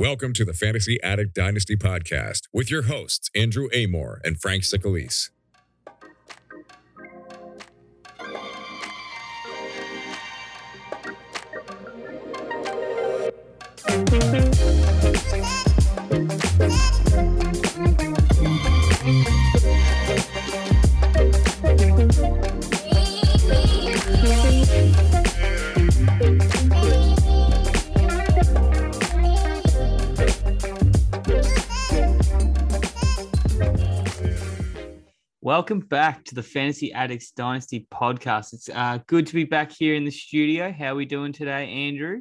Welcome to the Fantasy Addict Dynasty podcast with your hosts, Andrew Amore and Frank Sicalise. Welcome back to the Fantasy Addicts Dynasty podcast. It's uh, good to be back here in the studio. How are we doing today, Andrew?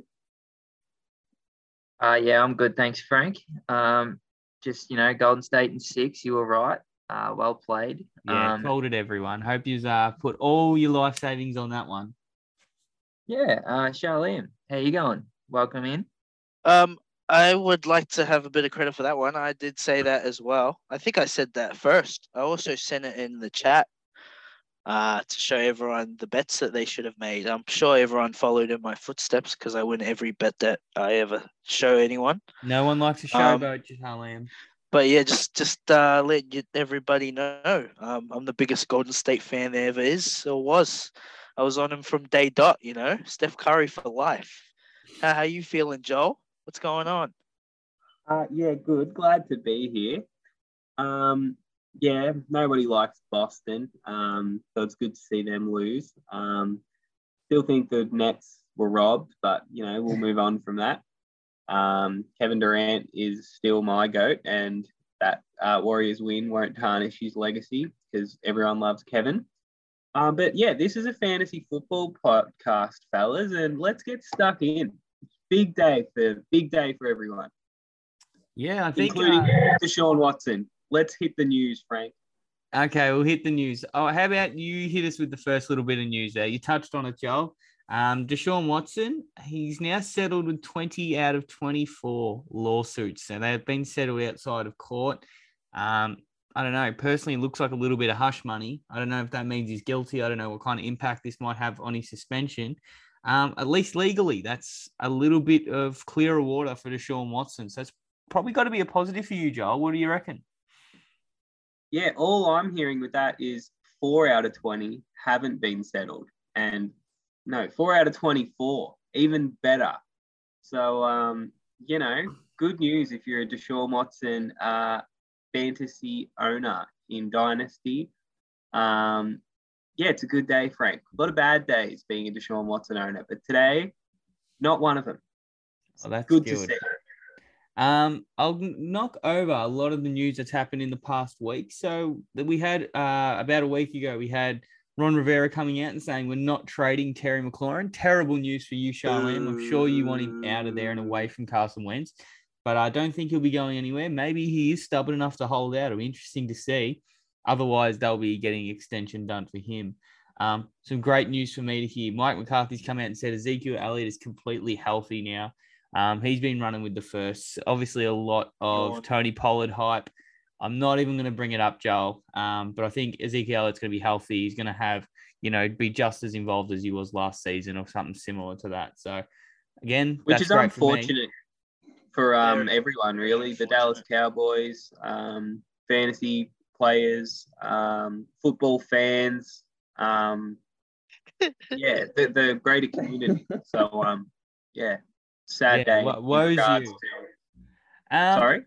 Uh, yeah, I'm good. Thanks, Frank. Um, just, you know, Golden State in six. You were right. Uh, well played. Yeah, Um, called it everyone. Hope you've uh, put all your life savings on that one. yeah, uh, Sharleam, how you going? Welcome in. Um, I would like to have a bit of credit for that one. I did say that as well. I think I said that first. I also sent it in the chat uh, to show everyone the bets that they should have made. I'm sure everyone followed in my footsteps because I win every bet that I ever show anyone. No one likes a Um, showboat, um, Harlem. But yeah, just just uh, let you, everybody know um, I'm the biggest Golden State fan there ever is or was. I was on him from day dot. You know, Steph Curry for life. How, how you feeling, Joel? What's going on? Uh, yeah, good. Glad to be here. Um, yeah, nobody likes Boston, um, so it's good to see them lose. Um, still think the Nets were robbed, but you know we'll move on from that. Um, Kevin Durant is still my goat, and that uh, Warriors win won't tarnish his legacy because everyone loves Kevin. Um, but yeah, this is a fantasy football podcast, fellas, and let's get stuck in. Big day for big day for everyone Yeah, I think. including uh, Deshaun Watson. Let's hit the news, Frank. Okay, we'll hit the news. Oh, how about you hit us with the first little bit of news there? You touched on it, Joel. Um, Deshaun Watson, he's now settled with 20 out of 24 lawsuits. So they've been settled outside of court. Um, I don't know. Personally, it looks like a little bit of hush money. I don't know if that means he's guilty. I don't know what kind of impact this might have on his suspension. Um, at least legally, that's a little bit of clearer water for Deshaun Watson. So it's probably got to be a positive for you, Joel. What do you reckon? Yeah, all I'm hearing with that is four out of 20 haven't been settled. And no, four out of 24, even better. So, um, you know, good news if you're a Deshaun Watson uh, fantasy owner in Dynasty. Um, yeah, it's a good day, Frank. A lot of bad days being a Deshaun Watson owner, but today, not one of them. Well, that's good, good. to see. Um, I'll knock over a lot of the news that's happened in the past week. So that we had uh, about a week ago, we had Ron Rivera coming out and saying we're not trading Terry McLaurin. Terrible news for you, Sharleam. I'm sure you want him out of there and away from Carson Wentz, but I don't think he'll be going anywhere. Maybe he is stubborn enough to hold out. It'll be interesting to see. Otherwise, they'll be getting extension done for him. Um, some great news for me to hear. Mike McCarthy's come out and said Ezekiel Elliott is completely healthy now. Um, he's been running with the first. Obviously, a lot of Tony Pollard hype. I'm not even going to bring it up, Joel. Um, but I think Ezekiel Elliott's going to be healthy. He's going to have, you know, be just as involved as he was last season or something similar to that. So, again, which that's is great for me. unfortunate for, um, everyone, really. The Dallas Cowboys, um, fantasy players, um, football fans, um, yeah, the, the greater community. So, um, yeah, sad Yeah, day. wo- in woes you. to- Um, sorry.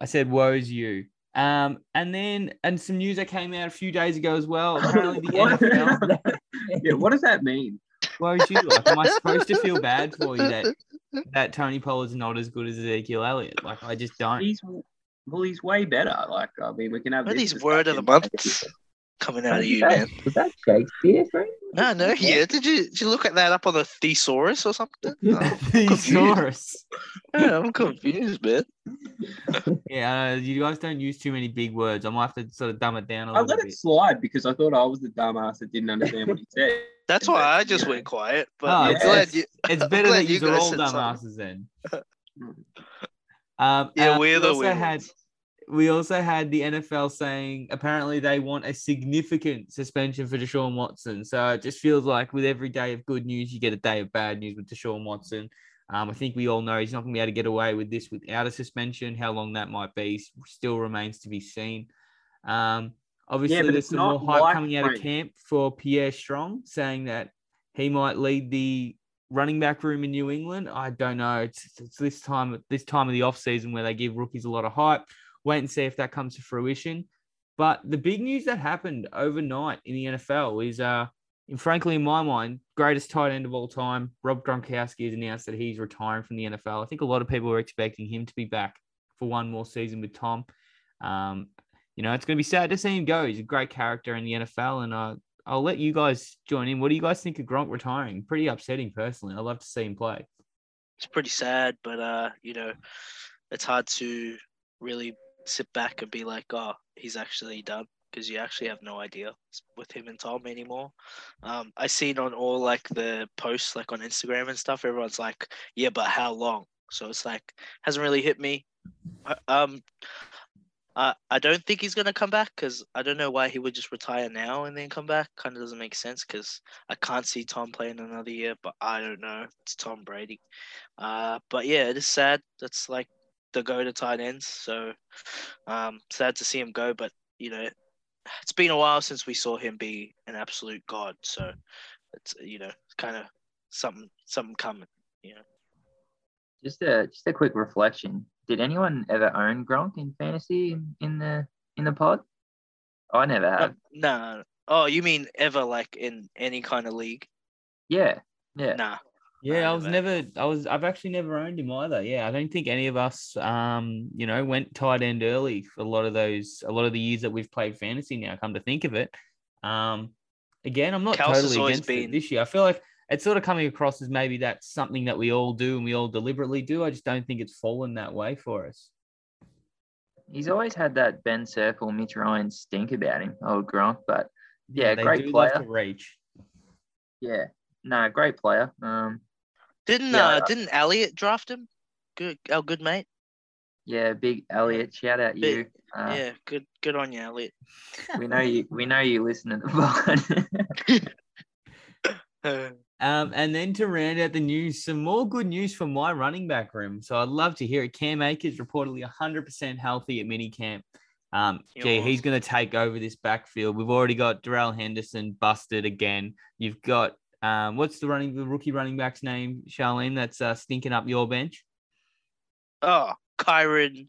I said, "Woe's you." Um, and then and some news that came out a few days ago as well. Apparently, the NFL. yeah, what does that mean? Woe's you. Like, am I supposed to feel bad for you that that Tony Pollard's not as good as Ezekiel Elliott? Like, I just don't. He's well, he's way better. Like, I mean, we can have What this word of the discussion. month coming out of you, Was that- man? Was that Shakespeare, Frank? No, no, yeah. Did you did you look at that up on the thesaurus or something? No, I'm confused. Thesaurus. Yeah, I'm confused, man. Yeah, uh, you guys don't use too many big words. I might have to sort of dumb it down a I little bit. I let it slide because I thought I was the dumbass that didn't understand what he said. That's why I just went quiet. But Oh, I'm it's- it's- you. It's better that you you are guys all said something. dumbasses then. Um, Yeah, and we're we the also weird had we also had the NFL saying apparently they want a significant suspension for Deshaun Watson. So it just feels like with every day of good news, you get a day of bad news with Deshaun Watson. Um, I think we all know he's not going to be able to get away with this without a suspension. How long that might be still remains to be seen. Um, obviously, but there's some more hype like coming out of camp for Pierre Strong, saying that he might lead the running back room in New England. I don't know. It's, it's this time this time of the off season where they give rookies a lot of hype. Wait and see if that comes to fruition. But the big news that happened overnight in the NFL is, uh, and frankly, in my mind, greatest tight end of all time, Rob Gronkowski has announced that he's retiring from the NFL. I think a lot of people were expecting him to be back for one more season with Tom. Um, you know, it's going to be sad to see him go. He's a great character in the NFL, and uh, I'll let you guys join in. What do you guys think of Gronk retiring? Pretty upsetting, personally. I'd love to see him play. It's pretty sad, but uh, you know, it's hard to really sit back and be like, oh, he's actually done because you actually have no idea with him and Tom anymore. Um, I seen on all like the posts like on Instagram and stuff, everyone's like, yeah, but how long? So it's like hasn't really hit me. Uh, Um, uh, I don't think he's gonna come back because I don't know why he would just retire now and then come back. Kind of doesn't make sense because I can't see Tom playing another year. But I don't know. It's Tom Brady. Uh, but yeah, it is sad. That's like the go to tight ends. So um, sad to see him go. But you know, it's been a while since we saw him be an absolute god. So it's you know, kind of something something coming. You know. Just a just a quick reflection. Did anyone ever own Gronk in fantasy in, in the in the pod? I never Uh, have. nah. Oh, you mean ever like in any kind of league? Yeah, yeah. Nah. Yeah, I I was never- never, I was, I've actually never owned him either. Yeah, I don't think any of us, um, you know, went tight end early for a lot of those, a lot of the years that we've played fantasy now. Come to think of it, um, again, I'm not Kels has totally always against it this year. I feel like it's sort of coming across as maybe that's something that we all do and we all deliberately do. I just don't think it's fallen that way for us. He's always had that Ben Circle, Mitch Ryan stink about him, old Gronk. But Yeah, they great player. reach. yeah, no, great player. Um, Didn't Yeah, uh didn't Elliot draft him? Good, our good mate. yeah, big Elliot, shout out you. Uh, yeah, good, good on you, Elliot. we know you. We know you listen to the pod. Um, and then to round out the news, some more good news for my running back room. So I'd love to hear it. Cam Akers reportedly 100% healthy at minicamp. Um, gee, he's going to take over this backfield. We've already got Darrell Henderson busted again. You've got um, what's the running the rookie running back's name, Sharleam? That's uh, stinking up your bench. oh, Kyren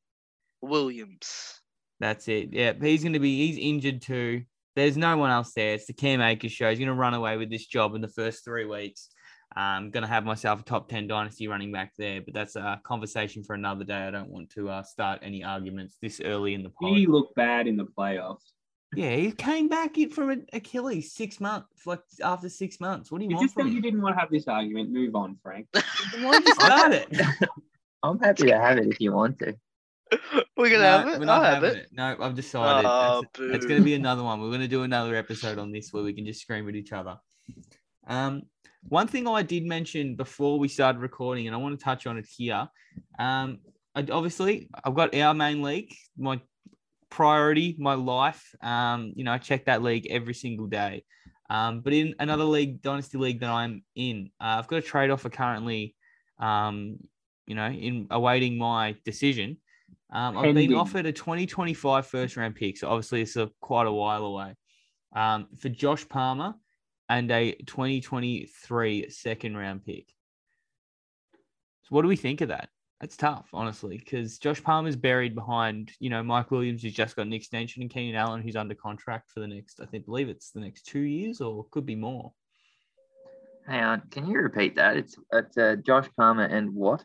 Williams. That's it. Yeah, he's going to be. He's injured too. There's no one else there. It's the Cam Akers show. He's going to run away with this job in the first three weeks. I'm going to have myself a top 10 dynasty running back there, but that's a conversation for another day. I don't want to uh, start any arguments this early in the pod. He looked bad in the playoffs. Yeah, he came back in from an Achilles six months, like after six months. What do you, You want just said from you him? didn't want to have this argument. Move on, Frank. Why don't you start it? I'm happy to have it if you want to. We're gonna No, have it. We're not I'll have having it. it. No, I've decided. Oh, That's- it's going to be another one. We're going to do another episode on this where we can just scream at each other. Um, one thing I did mention before we started recording, and I want to touch on it here. Um, I, obviously, I've got our main league, my priority, my life. Um, you know, I check that league every single day. Um, but in another league, dynasty league that I'm in, uh, I've got a trade offer currently. Um, you know, in awaiting my decision. Um, I've been offered a 2025 first round pick. So obviously it's a, quite a while away. Um, for Josh Palmer and a 2023 second round pick. So what do we think of that? That's tough, honestly, because Josh Palmer's buried behind, you know, Mike Williams, who's just got an extension, and Keenan Allen, who's under contract for the next, I think, believe it's the next two years or could be more. Hang on, can you repeat that? It's it's uh, Josh Palmer and what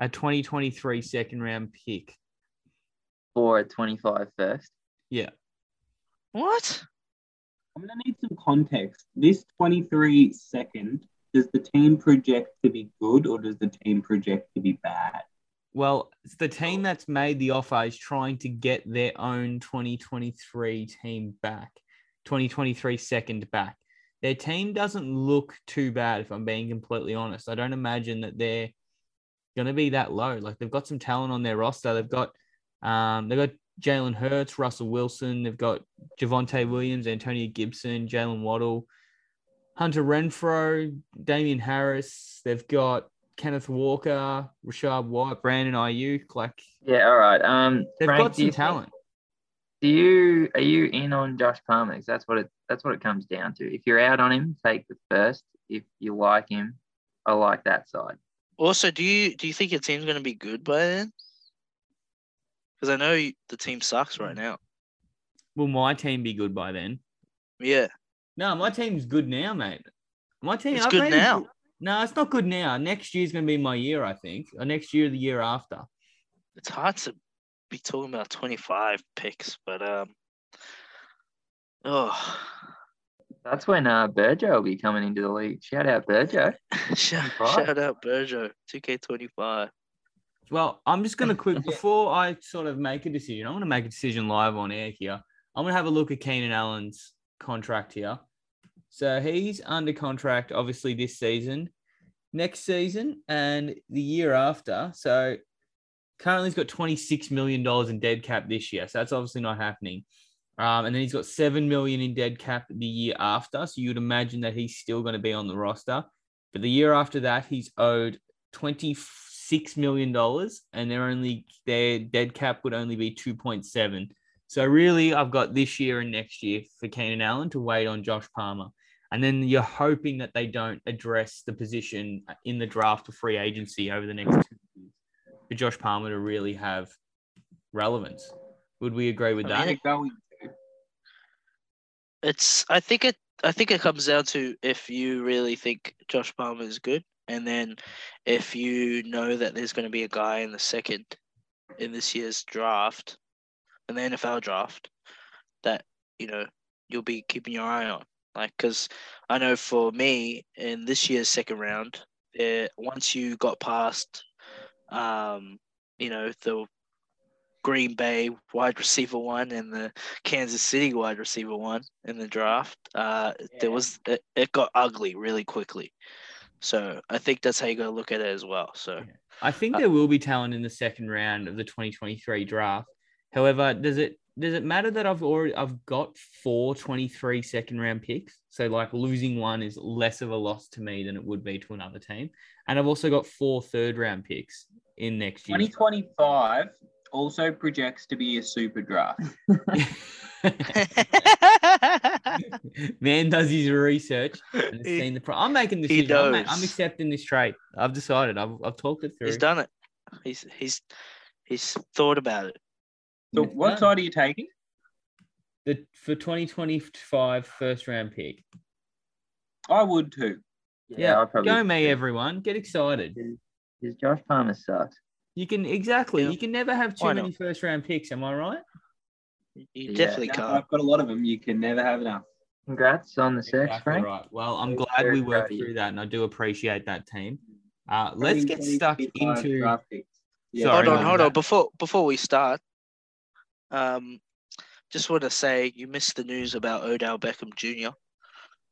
A 2023 second round pick. for a 25 first? Yeah. What? I'm going to need some context. This 23 second, does the team project to be good or does the team project to be bad? Well, it's the team that's made the offer is trying to get their own 2023 team back, 2023 second back. Their team doesn't look too bad, if I'm being completely honest. I don't imagine that they're going to be that low. Like they've got some talent on their roster. They've got, um, they've got Jalen Hurts, Russell Wilson. They've got Javonte Williams, Antonio Gibson, Jaylen Waddle, Hunter Renfrow, Damien Harris. They've got Kenneth Walker, Rachaad White, Brandon Aiyuk. Like Yeah, all right. Um, they've Frank, got some think- talent. Do you are you in on Josh Palmer? 'Cause that's what it that's what it comes down to. If you're out on him, take the first. If you like him, I like that side. Also, do you do you think your team's gonna be good by then? Because I know you, the team sucks right now. Will my team be good by then? Yeah, No, my team's good now, mate. My team. It's I've good now. No, it's not good now. Next year's going to be my year, I think. Or next year, or the year after. it's hard to be talking about 25 picks, but um, oh, That's when uh Burjo will be coming into the league. Shout out Burjo. shout, shout out Berjo, 2K25. Well, I'm just going to quick before I sort of make a decision. I'm going to make a decision live on air here. I'm going to have a look at Keenan Allen's contract here. So he's under contract, obviously this season, next season, and the year after. So currently he's got 26 million dollars in dead cap this year. So that's obviously not happening. Um, and then he's got seven million in dead cap the year after. So you'd imagine that he's still going to be on the roster. But the year after that, he's owed 26 million dollars, and they're only their dead cap would only be 2.7. So really, I've got this year and next year for Keenan Allen to wait on Josh Palmer. And then you're hoping that they don't address the position in the draft or free agency over the next two years for Josh Palmer to really have relevance. Would we agree with that? Going to. It's I think it I think it comes down to if you really think Josh Palmer is good, and then if you know that there's going to be a guy in the second in this year's draft, in the NFL draft, that you know you'll be keeping your eye on. Like, because I know for me in this year's second round, there once you got past, um, you know the Green Bay wide receiver one and the Kansas City wide receiver one in the draft. Uh, there was it, it got ugly really quickly. So I think that's how you got to look at it as well. So I think there will be talent in the second round of the 2023 draft. However, does it does it matter that I've already I've got four 23 second round picks? So like losing one is less of a loss to me than it would be to another team. And I've also got four third round picks in next year. 2025 also projects to be a super draft. Man does his research and has He- seen the pro- I'm making the he decision. I'm, ma- I'm accepting this trade. I've decided. I've, I've talked it through. he's done it. He's he's he's thought about it. So It's what done. side are you taking? The for 2025 first round pick. I would too. Yeah, I'd probably go me, everyone. Get excited. Because Josh Palmer sucks. You can exactly. Yeah. You can never have too many first round picks. Am I right? You definitely Yeah, can't. I've got a lot of them. You can never have enough. Congrats on the sex, Exactly Frank. right. Well, I'm Very, glad we worked of you. through that, and I do appreciate that team. Uh, let's get stuck into. draft picks. Yeah, Sorry, hold on, hold on. Before before we start, um, just want to say you missed the news about Odell Beckham Jr.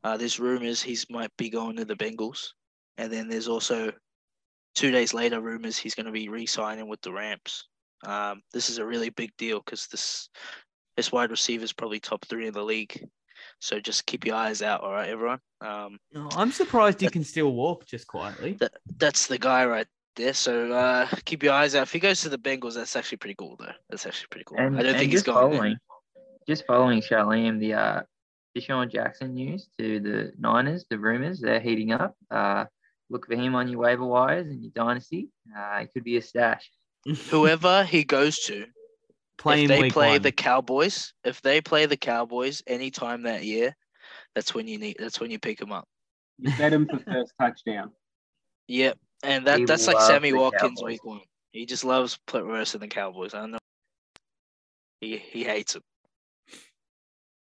Uh, there's rumors he's might be going to the Bengals, and then there's also two days later rumors he's going to be re-signing with the Rams. Um, this is a really big deal because this this wide receiver is probably top three in the league. So just keep your eyes out, all right, everyone. Um, Oh, I'm surprised he can still walk just quietly. That, that's the guy right there. So uh, keep your eyes out. If he goes to the Bengals, that's actually pretty cool, though. That's actually pretty cool. And, I don't and think he's just going. there. following, just following Sharleam, the uh, DeSean Jackson news to the Niners, the rumors they're heating up. Uh, look for him on your waiver wires and your dynasty. Uh, it could be a stash. Whoever he goes to, Play if they play one. the Cowboys, if they play the Cowboys anytime that year, that's when you need. That's when you pick him up. You bet him for first touchdown. Yep, and that He that's like Sammy the Watkins Cowboys. week one. He just loves pl- versing the Cowboys. I know. He he hates them.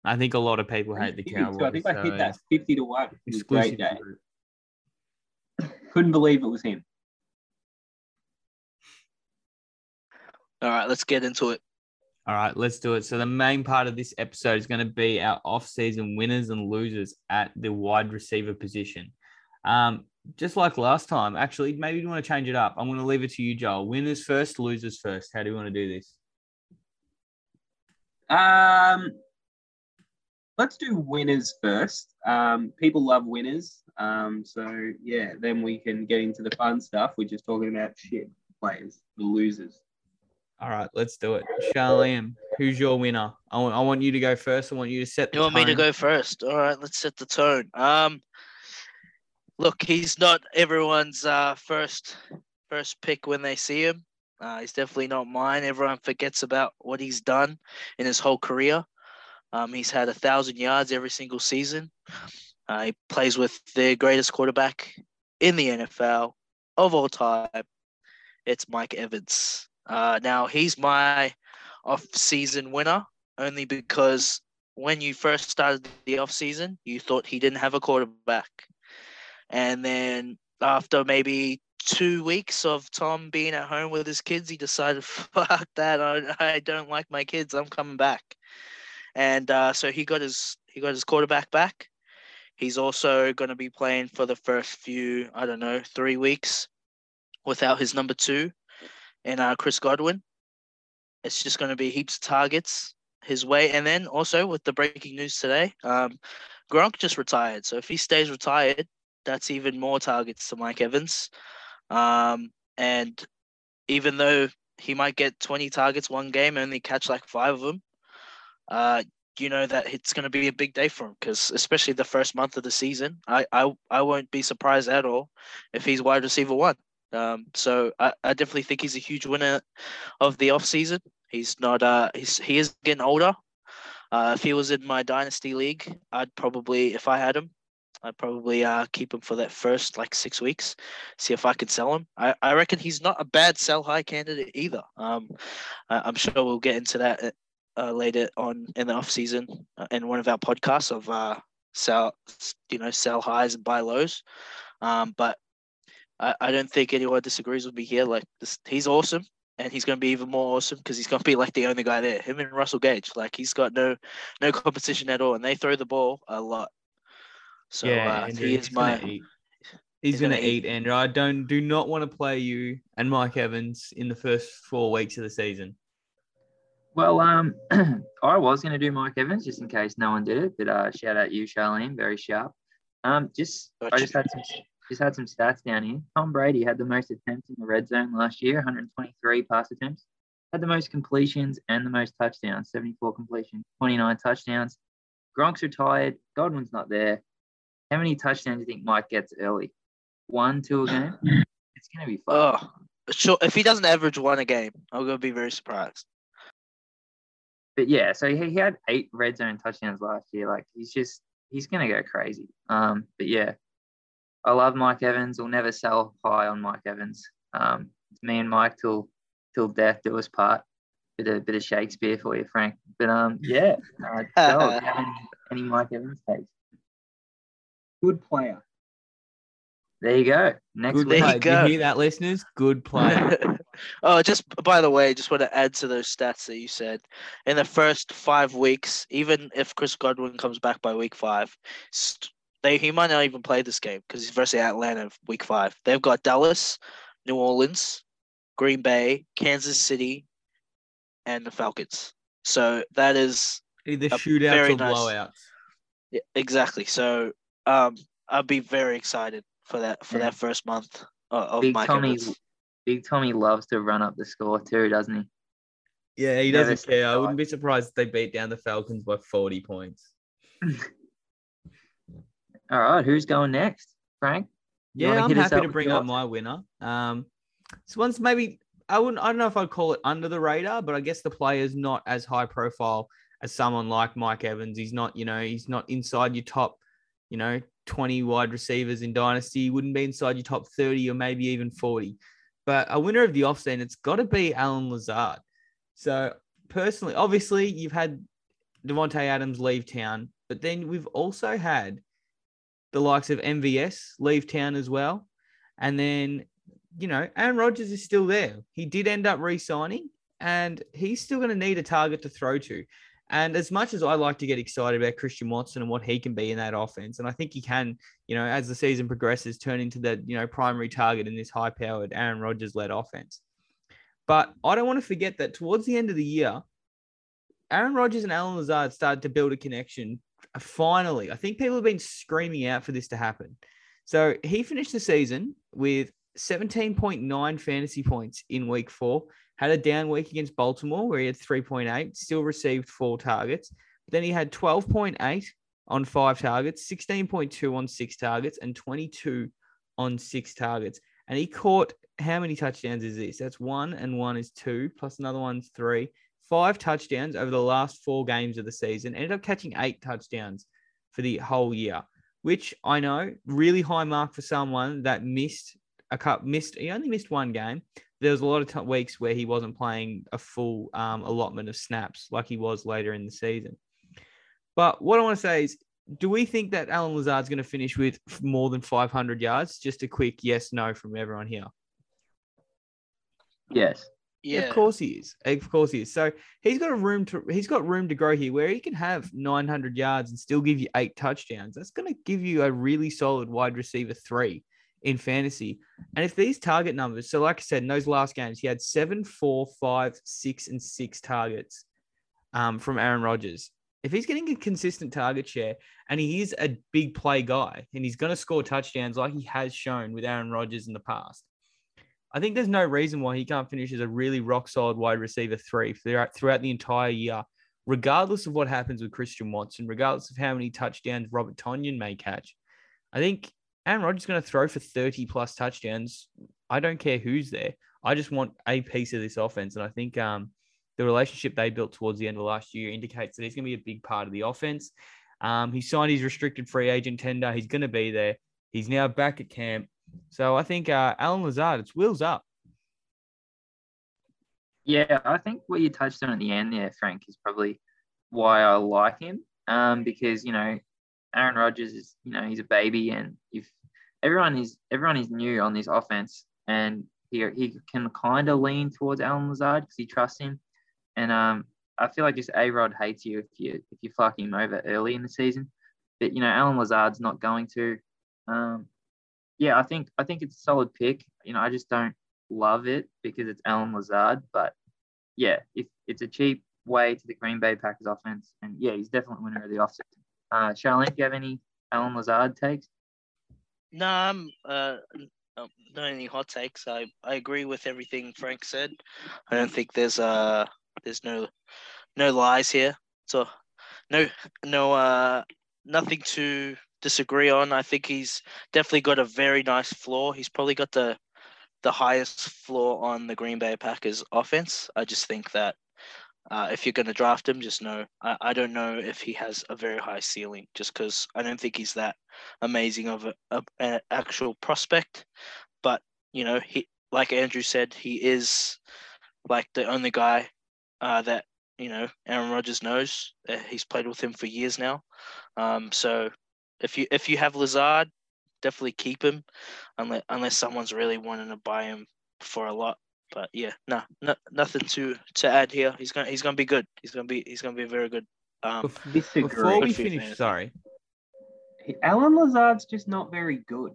I think a lot of people hate the 50 to- Cowboys. I think I so hit that 50 to 1. It was a exclusive great day. group. Couldn't believe it was him. All right, let's get into it. All right, let's do it. So the main part of this episode is going to be our off-season winners and losers at the wide receiver position. Um, just like last time, actually, maybe you want to change it up. I'm going to leave it to you, Joel. Winners first, losers first. How do you want to do this? Um, let's do winners first. Um, people love winners. Um, so yeah, then we can get into the fun stuff. We're just talking about shit players, the losers. All right, let's do it. Sharleam, who's your winner? I want, I want you to go first. I want you to set the tone. You want me to go first? All right, let's set the tone. Um, look, he's not everyone's uh, first first pick when they see him. Uh, he's definitely not mine. Everyone forgets about what he's done in his whole career. Um, he's had a thousand yards every single season. Uh, he plays with the greatest quarterback in the NFL of all time. It's Mike Evans. Uh, now he's my off-season winner only because when you first started the off-season, you thought he didn't have a quarterback, and then after maybe two weeks of Tom being at home with his kids, he decided, "Fuck that! I, I don't like my kids. I'm coming back." And uh, so he got his he got his quarterback back. He's also going to be playing for the first few, I don't know, three weeks without his number two, and uh, Chris Godwin. It's just going to be heaps of targets his way. And then also with the breaking news today, um, Gronk just retired. So if he stays retired, that's even more targets to Mike Evans. Um, and even though he might get 20 targets one game and only catch like five of them, uh, you know that it's going to be a big day for him because especially the first month of the season, I, I I won't be surprised at all if he's wide receiver one. Um, so I, I definitely think he's a huge winner of the off season. He's not uh he's he is getting older. Uh, if he was in my dynasty league, I'd probably if I had him, I'd probably uh keep him for that first like six weeks, see if I could sell him. I, I reckon he's not a bad sell high candidate either. Um, I, I'm sure we'll get into that uh, later on in the off season uh, in one of our podcasts of uh sell you know sell highs and buy lows. Um, but I, I don't think anyone disagrees with me here. Like this, he's awesome and he's going to be even more awesome because he's going to be like the only guy there. Him and Russell Gage, like he's got no no competition at all, and they throw the ball a lot. So uh, Andrew, he is he's gonna my eat. He's, he's gonna, gonna eat, eat. Andrew. I don't do not want to play you and Mike Evans in the first four weeks of the season. Well, um, I was going to do Mike Evans just in case no one did it, but uh, shout out you, Sharleam, very sharp. Um, just I just had some just had some stats down here. Tom Brady had the most attempts in the red zone last year, 123 pass attempts. Had the most completions and the most touchdowns, 74 completions, 29 touchdowns. Gronk's retired. Godwin's not there. How many touchdowns do you think Mike gets early? One, two a game? It's going to be fun. oh sure if he doesn't average one a game, I'm going to be very surprised. But yeah, so he, he had eight red zone touchdowns last year. Like he's just he's gonna go crazy. Um, but yeah, I love Mike Evans. We'll never sell high on Mike Evans. Um, it's me and Mike till till death do us part. Bit of bit of Shakespeare for you, Frank. But um, yeah, uh, Joel, do you have any, any Mike Evans takes? Good player. There you go. Next Good There week. you go. you hear that, listeners? Good player. oh, just by the way, just want to add to those stats that you said. In the first five weeks, even if Chris Godwin comes back by week five, st- they he might not even play this game because he's versus Atlanta week five. They've got Dallas, New Orleans, Green Bay, Kansas City, and the Falcons. So that is Either A shootouts or nice- blowouts. yeah, exactly. So um, I'll be very excited for that for Yeah. that first month of, of Big Mike Tommy, Evans. Big Tommy loves to run up the score too, doesn't he? Yeah, he Never doesn't care. I wouldn't be surprised if they beat down the Falcons by 40 points. All right, who's going next? Frank? Yeah, I'm happy to bring up my winner. Um, this one's maybe I wouldn't I don't know if I'd call it under the radar, but I guess the player is not as high profile as someone like Mike Evans. He's not, you know, he's not inside your top, you know, 20 wide receivers in Dynasty. He wouldn't be inside your top 30 or maybe even 40. But a winner of the offseason, it's got to be Allen Lazard. So personally, obviously, you've had Davante Adams leave town, but then we've also had the likes of MVS leave town as well. And then, you know, Aaron Rodgers is still there. He did end up re signing and he's still going to need a target to throw to. And as much as I like to get excited about Christian Watson and what he can be in that offense, and I think he can, you know, as the season progresses, turn into the, you know, primary target in this high powered Aaron Rodgers led offense. But I don't want to forget that towards the end of the year, Aaron Rodgers and Allen Lazard started to build a connection uh, finally, I think people have been screaming out for this to happen. So he finished the season with 17.9 fantasy points in week four, had a down week against Baltimore where he had 3.8, still received four targets. But Then he had 12.8 on five targets, 16.2 on six targets, and 22 on six targets. And he caught how many touchdowns is this? That's one, and one is two, plus another one's three. Five touchdowns over the last four games of the season. Ended up catching eight touchdowns for the whole year, which I know really high mark for someone that missed a cup. Missed he only missed one game. There was a lot of t- weeks where he wasn't playing a full um, allotment of snaps like he was later in the season. But what I want to say is, do we think that Allen Lazard's going to finish with more than 500 yards? Just a quick yes, no from everyone here. Yes. Yeah. Of course he is. Of course he is. So he's got a room to he's got room to grow here where he can have 900 yards and still give you eight touchdowns. That's going to give you a really solid wide receiver three in fantasy. And if these target numbers, so like I said, in those last games, he had seven, four, five, six, and six targets um, from Aaron Rodgers. If he's getting a consistent target share and he is a big play guy and he's going to score touchdowns like he has shown with Aaron Rodgers in the past, I think there's no reason why he can't finish as a really rock solid wide receiver three throughout, the entire year, regardless of what happens with Christian Watson, regardless of how many touchdowns Robert Tonyan may catch. I think Aaron Rodgers is going to throw for 30 plus touchdowns. I don't care who's there. I just want a piece of this offense. And I think um, the relationship they built towards the end of last year indicates that he's going to be a big part of the offense. Um, he signed his restricted free agent tender. He's going to be there. He's now back at camp. So I think uh, Allen Lazard, it's wheels up. Yeah, I think what you touched on at the end there, Frank, is probably why I like him. Um, because you know, Aaron Rodgers is, you know, he's a baby, and if everyone is everyone is new on this offense, and he he can kind of lean towards Allen Lazard because he trusts him, and um, I feel like just A Rod hates you if you if you fuck him over early in the season, but you know, Allen Lazard's not going to. Um, yeah, I think I think it's a solid pick. You know, I just don't love it because it's Allen Lazard, but yeah, if it's a cheap way to the Green Bay Packers offense, and yeah, he's definitely winner of the offseason. Uh, Sharleam, do you have any Allen Lazard takes? No, I'm uh, not any hot takes. I, I agree with everything Frank said. I don't think there's uh there's no no lies here. So no no uh nothing to disagree on. I think he's definitely got a very nice floor. He's probably got the the highest floor on the Green Bay Packers offense. I just think that uh, if you're going to draft him, just know I, I don't know if he has a very high ceiling, just because I don't think he's that amazing of an actual prospect. But you know, he like Andrew said, he is like the only guy uh, that you know Aaron Rodgers knows. Uh, he's played with him for years now. Um, so if you if you have Lazard, definitely keep him, unless unless someone's really wanting to buy him for a lot. But yeah, no, no nothing to to add here. He's gonna he's gonna be good. He's gonna be he's gonna be very good. Um, Bef- Disagree. Before we finish, fantasy. sorry. Allen Lazard's just not very good.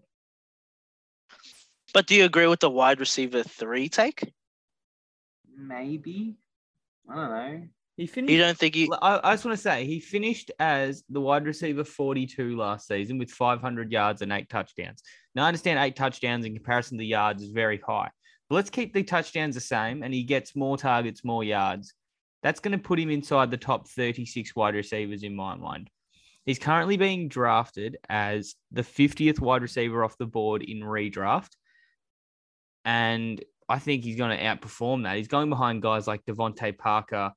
but do you agree with the wide receiver three take? Maybe. I don't know. He finished. You don't think he? I, I just want to say he finished as the wide receiver 42 last season with 500 yards and eight touchdowns. Now, I understand eight touchdowns in comparison to the yards is very high, let's keep the touchdowns the same and he gets more targets, more yards. That's going to put him inside the top 36 wide receivers in my mind. He's currently being drafted as the 50th wide receiver off the board in redraft. And I think he's going to outperform that. He's going behind guys like DeVante Parker,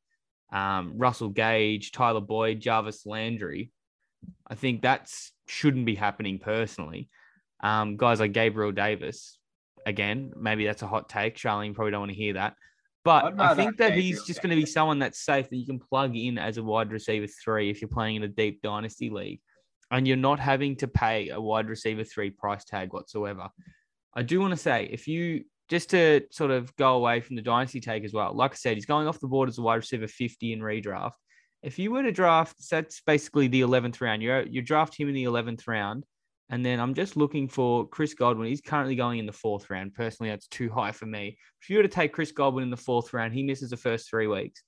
um, Russell Gage, Tyler Boyd, Jarvis Landry. I think that's shouldn't be happening personally. Um, guys like Gabriel Davis, again, maybe that's a hot take. Sharleam probably don't want to hear that. But I think have that he's just going to be someone that's safe that you can plug in as a wide receiver three if you're playing in a deep dynasty league and you're not having to pay a wide receiver three price tag whatsoever. I do want to say if you just to sort of go away from the dynasty take as well, like I said, he's going off the board as a wide receiver 50 in redraft. If you were to draft, that's basically the 11th round. You you draft him in the 11th round, and then I'm just looking for Chris Godwin. He's currently going in the fourth round. Personally, that's too high for me. If you were to take Chris Godwin in the fourth round, he misses the first three weeks.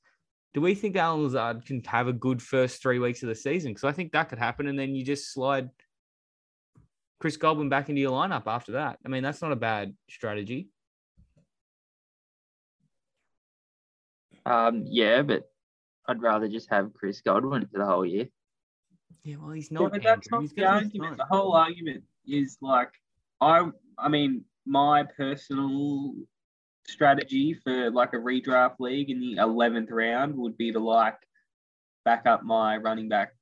do we think Allen Lazard can have a good first three weeks of the season? Because I think that could happen, and then you just slide Chris Godwin back into your lineup after that. I mean, that's not a bad strategy. Um, yeah, but I'd rather just have Chris Godwin for the whole year. Yeah, well, he's Yeah, not. but that's Andrew. not the argument. The whole argument is like I I mean my personal strategy for like a redraft league in the eleventh round would be to like back up my running back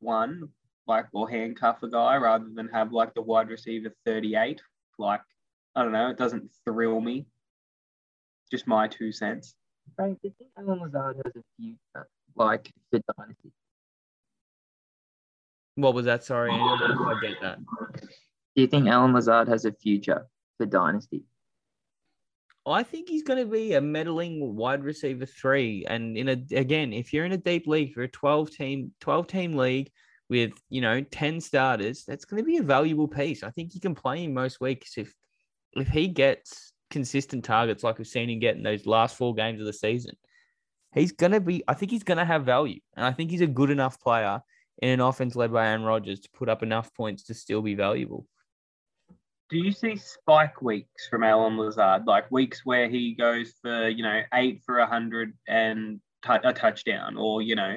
one, like or handcuff a guy rather than have like the wide receiver thirty eight. Like I don't know, it doesn't thrill me. Just my two cents. Frank, do you think Allen Lazard has a future, like for dynasty? What was that? Sorry, I get that. Do you think Allen Lazard has a future for dynasty? Oh, I think he's going to be a meddling wide receiver three. And in a again, if you're in a deep league for a 12 team 12 team league with you know 10 starters, that's going to be a valuable piece. I think you can play him most weeks if if he gets consistent targets like we've seen him get in those last four games of the season. He's going to be. I think he's going to have value, and I think he's a good enough player in an offense led by Aaron Rodgers to put up enough points to still be valuable. Do you see spike weeks from Allen Lazard, like weeks where he goes for you know eight for a hundred and t- a touchdown, or you know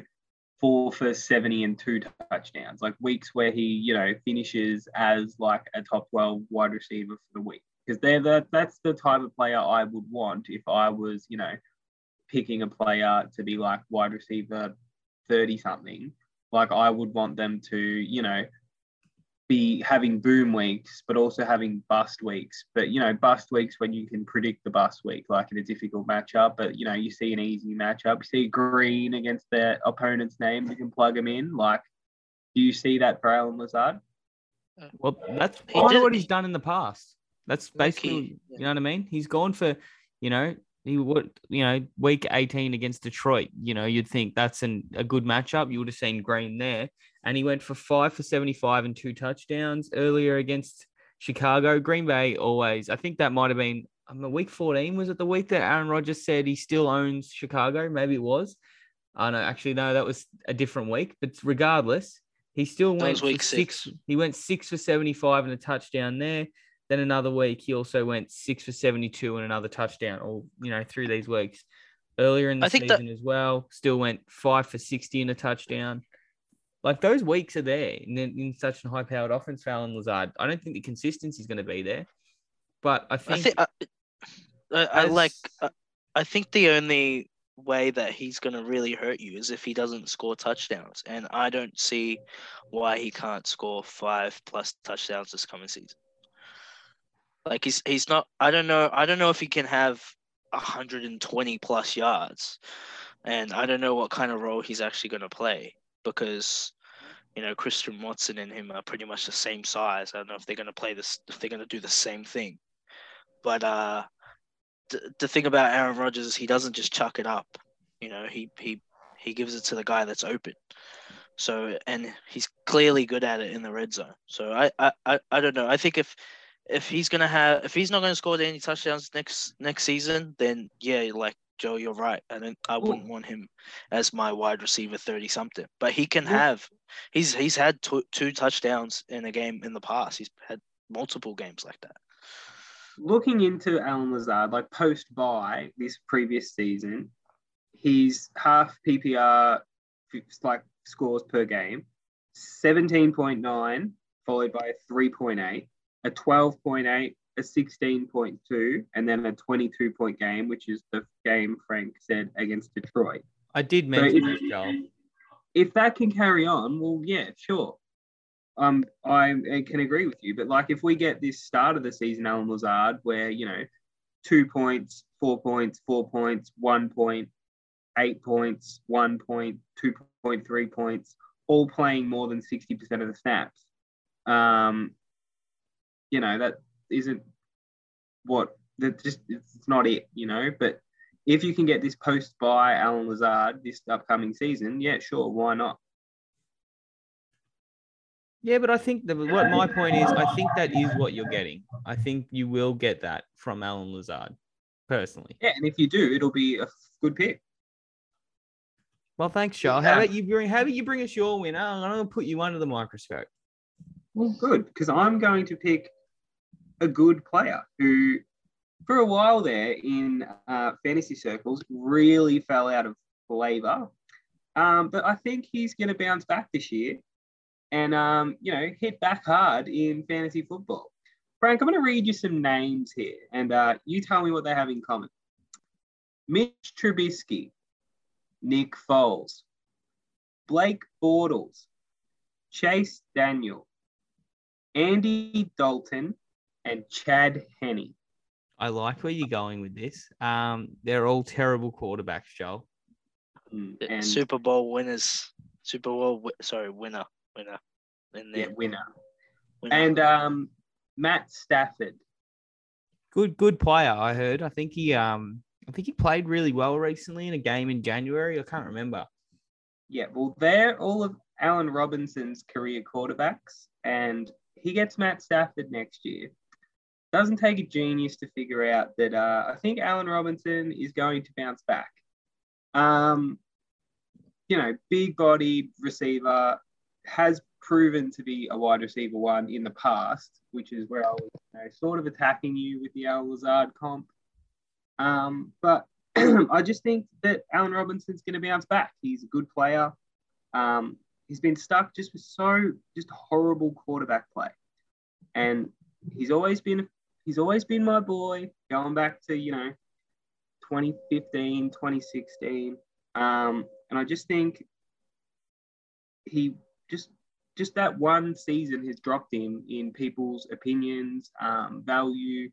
four for seventy and two touchdowns, like weeks where he you know finishes as like a top twelve wide receiver for the week? Because they're the, that's the type of player I would want if I was you know picking a player to be like wide receiver thirty something. Like I would want them to you know be having boom weeks, but also having bust weeks. But you know, bust weeks when you can predict the bust week, like in a difficult matchup. But you know, you see an easy matchup. You see Green against their opponent's name, you can plug him in. Like, do you see that for Allen Lazard? Well, that's He kind did- of what he's done in the past. That's basically, he- you know what I mean. He's gone for, you know, he would, you know, week eighteen against Detroit. You know, you'd think that's an, a good matchup. You would have seen Green there, and he went for five for seventy-five and two touchdowns earlier against Chicago. Green Bay always. I think that might have been. Um, I mean, week fourteen was it the week that Aaron Rodgers said he still owns Chicago? Maybe it was. I don't know. Actually, no, that was a different week. But regardless, he still That went week six. six. He went six for seventy-five and a touchdown there. Then another week, he also went six for seventy-two and another touchdown. or, you know, through these weeks. Earlier in the think that- season as well, still went five for sixty and a touchdown. Like those weeks are there in, in such a high-powered offense for Allen Lazard. I don't think the consistency is going to be there, but I I think, think I, uh, I, I as- like. I, I think the only way that he's going to really hurt you is if he doesn't score touchdowns, and I don't see why he can't score five plus touchdowns this coming season. Like he's he's not. I don't know. I don't know if he can have 120 plus yards, and I don't know what kind of role he's actually going to play because. You know, Christian Watson and him are pretty much the same size. I don't know if they're going to play this, if they're going to do the same thing. But uh, the, the thing about Aaron Rodgers is he doesn't just chuck it up. You know, he he he gives it to the guy that's open. So and he's clearly good at it in the red zone. So I I, I, I don't know. I think if if he's gonna have if he's not gonna score any touchdowns next next season, then yeah, like Joe, you're right. I don't I wouldn't want him as my wide receiver thirty something. But he can Yeah. have he's he's had two, two touchdowns in a game in the past. He's had multiple games like that. Looking into Allen Lazard, like post bye this previous season, he's half PPR like scores per game, 17.9, followed by 3.8, a 12.8, a 16.2, and then a 22 point game, which is the game Frank said against Detroit. I did So mention if- this, Joel. if that can carry on, well, yeah, sure. Um, I, I can agree with you, but like if we get this start of the season, Allen Lazard, where you know, two points, four points, four points, one point, eight points, one point, two point, three points, all playing more than sixty percent of the snaps. Um, you know that isn't what that just it's not it, you know. But if you can get this post by Allen Lazard this upcoming season, yeah, sure, why not? Yeah, but I think the, what my point is, I think that is what you're getting. I think you will get that from Allen Lazard, personally. Yeah, and if you do, it'll be a good pick. Well, thanks, Charles. How about you bring? How about you bring us your winner? I'm going to put you under the microscope. Well, good, because I'm going to pick a good player who, for a while there in uh, fantasy circles, really fell out of flavor. Um, but I think he's going to bounce back this year and, um, you know, hit back hard in fantasy football. Frank, I'm going to read you some names here, and uh, you tell me what they have in common. Mitch Trubisky, Nick Foles, Blake Bortles, Chase Daniel, Andy Dalton, and Chad Henne. I like where you're going with this. Um, they're all terrible quarterbacks, Joel. Mm, And Super Bowl winners. Super Bowl, wi- sorry, winner, winner. In yeah, winner. winner. And um, Matt Stafford. Good, good player. I heard. I think he, um, I think he played really well recently in a game in January. I can't remember. Yeah, well, they're all of Allen Robinson's career quarterbacks, and he gets Matt Stafford next year. Doesn't take a genius to figure out that uh, I think Allen Robinson is going to bounce back. Um, you know, big bodied receiver has proven to be a wide receiver one in the past, which is where I was you know, sort of attacking you with the Al Lazard comp. Um, but I just think that Allen Robinson's going to bounce back. He's a good player. Um, he's been stuck just with so just horrible quarterback play, and he's always been he's always been my boy. Going back to you know 2015, 2016, um, and I just think he just just that one season has dropped him in people's opinions, um, value,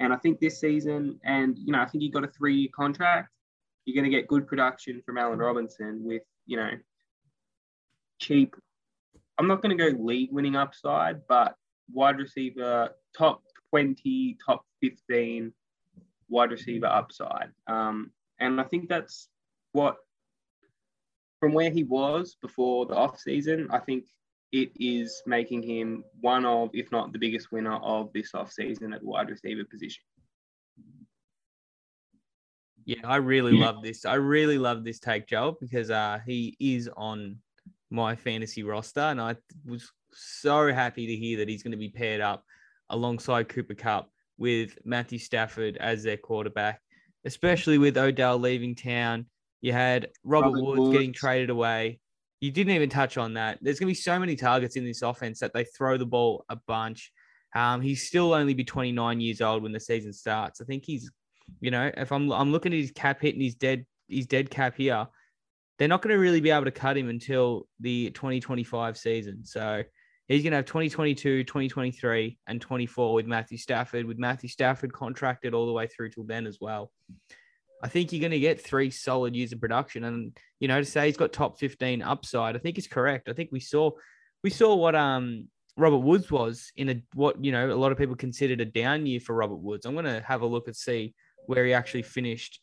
and I think this season, and you know, I think he got a three-year contract. You're going to get good production from Allen Robinson with you know cheap. I'm not going to go league-winning upside, but wide receiver top 20, top 15 wide receiver upside. Um, and I think that's what from where he was before the off season, I think it is making him one of, if not the biggest winner of this off season at the wide receiver position. Yeah, I really Yeah. love this. I really love this take, Joel, because uh, he is on my fantasy roster, and I was so happy to hear that he's going to be paired up alongside Cooper Kupp with Matthew Stafford as their quarterback, especially with Odell leaving town. You had Robert, Robert Woods, getting traded away. You didn't even touch on that. There's going to be so many targets in this offense that they throw the ball a bunch. Um, he's still only be 29 years old when the season starts. I think he's you know, if I'm I'm looking at his cap hit and his dead his dead cap here, they're not going to really be able to cut him until the 2025 season. So he's going to have 2022, 2023, and 24 with Matthew Stafford, with Matthew Stafford contracted all the way through till then as well. I think you're going to get three solid years of production, and you know, to say he's got top 15 upside, I think is correct. I think we saw we saw what um Robert Woods was in a what you know a lot of people considered a down year for Robert Woods. I'm going to have a look and see where he actually finished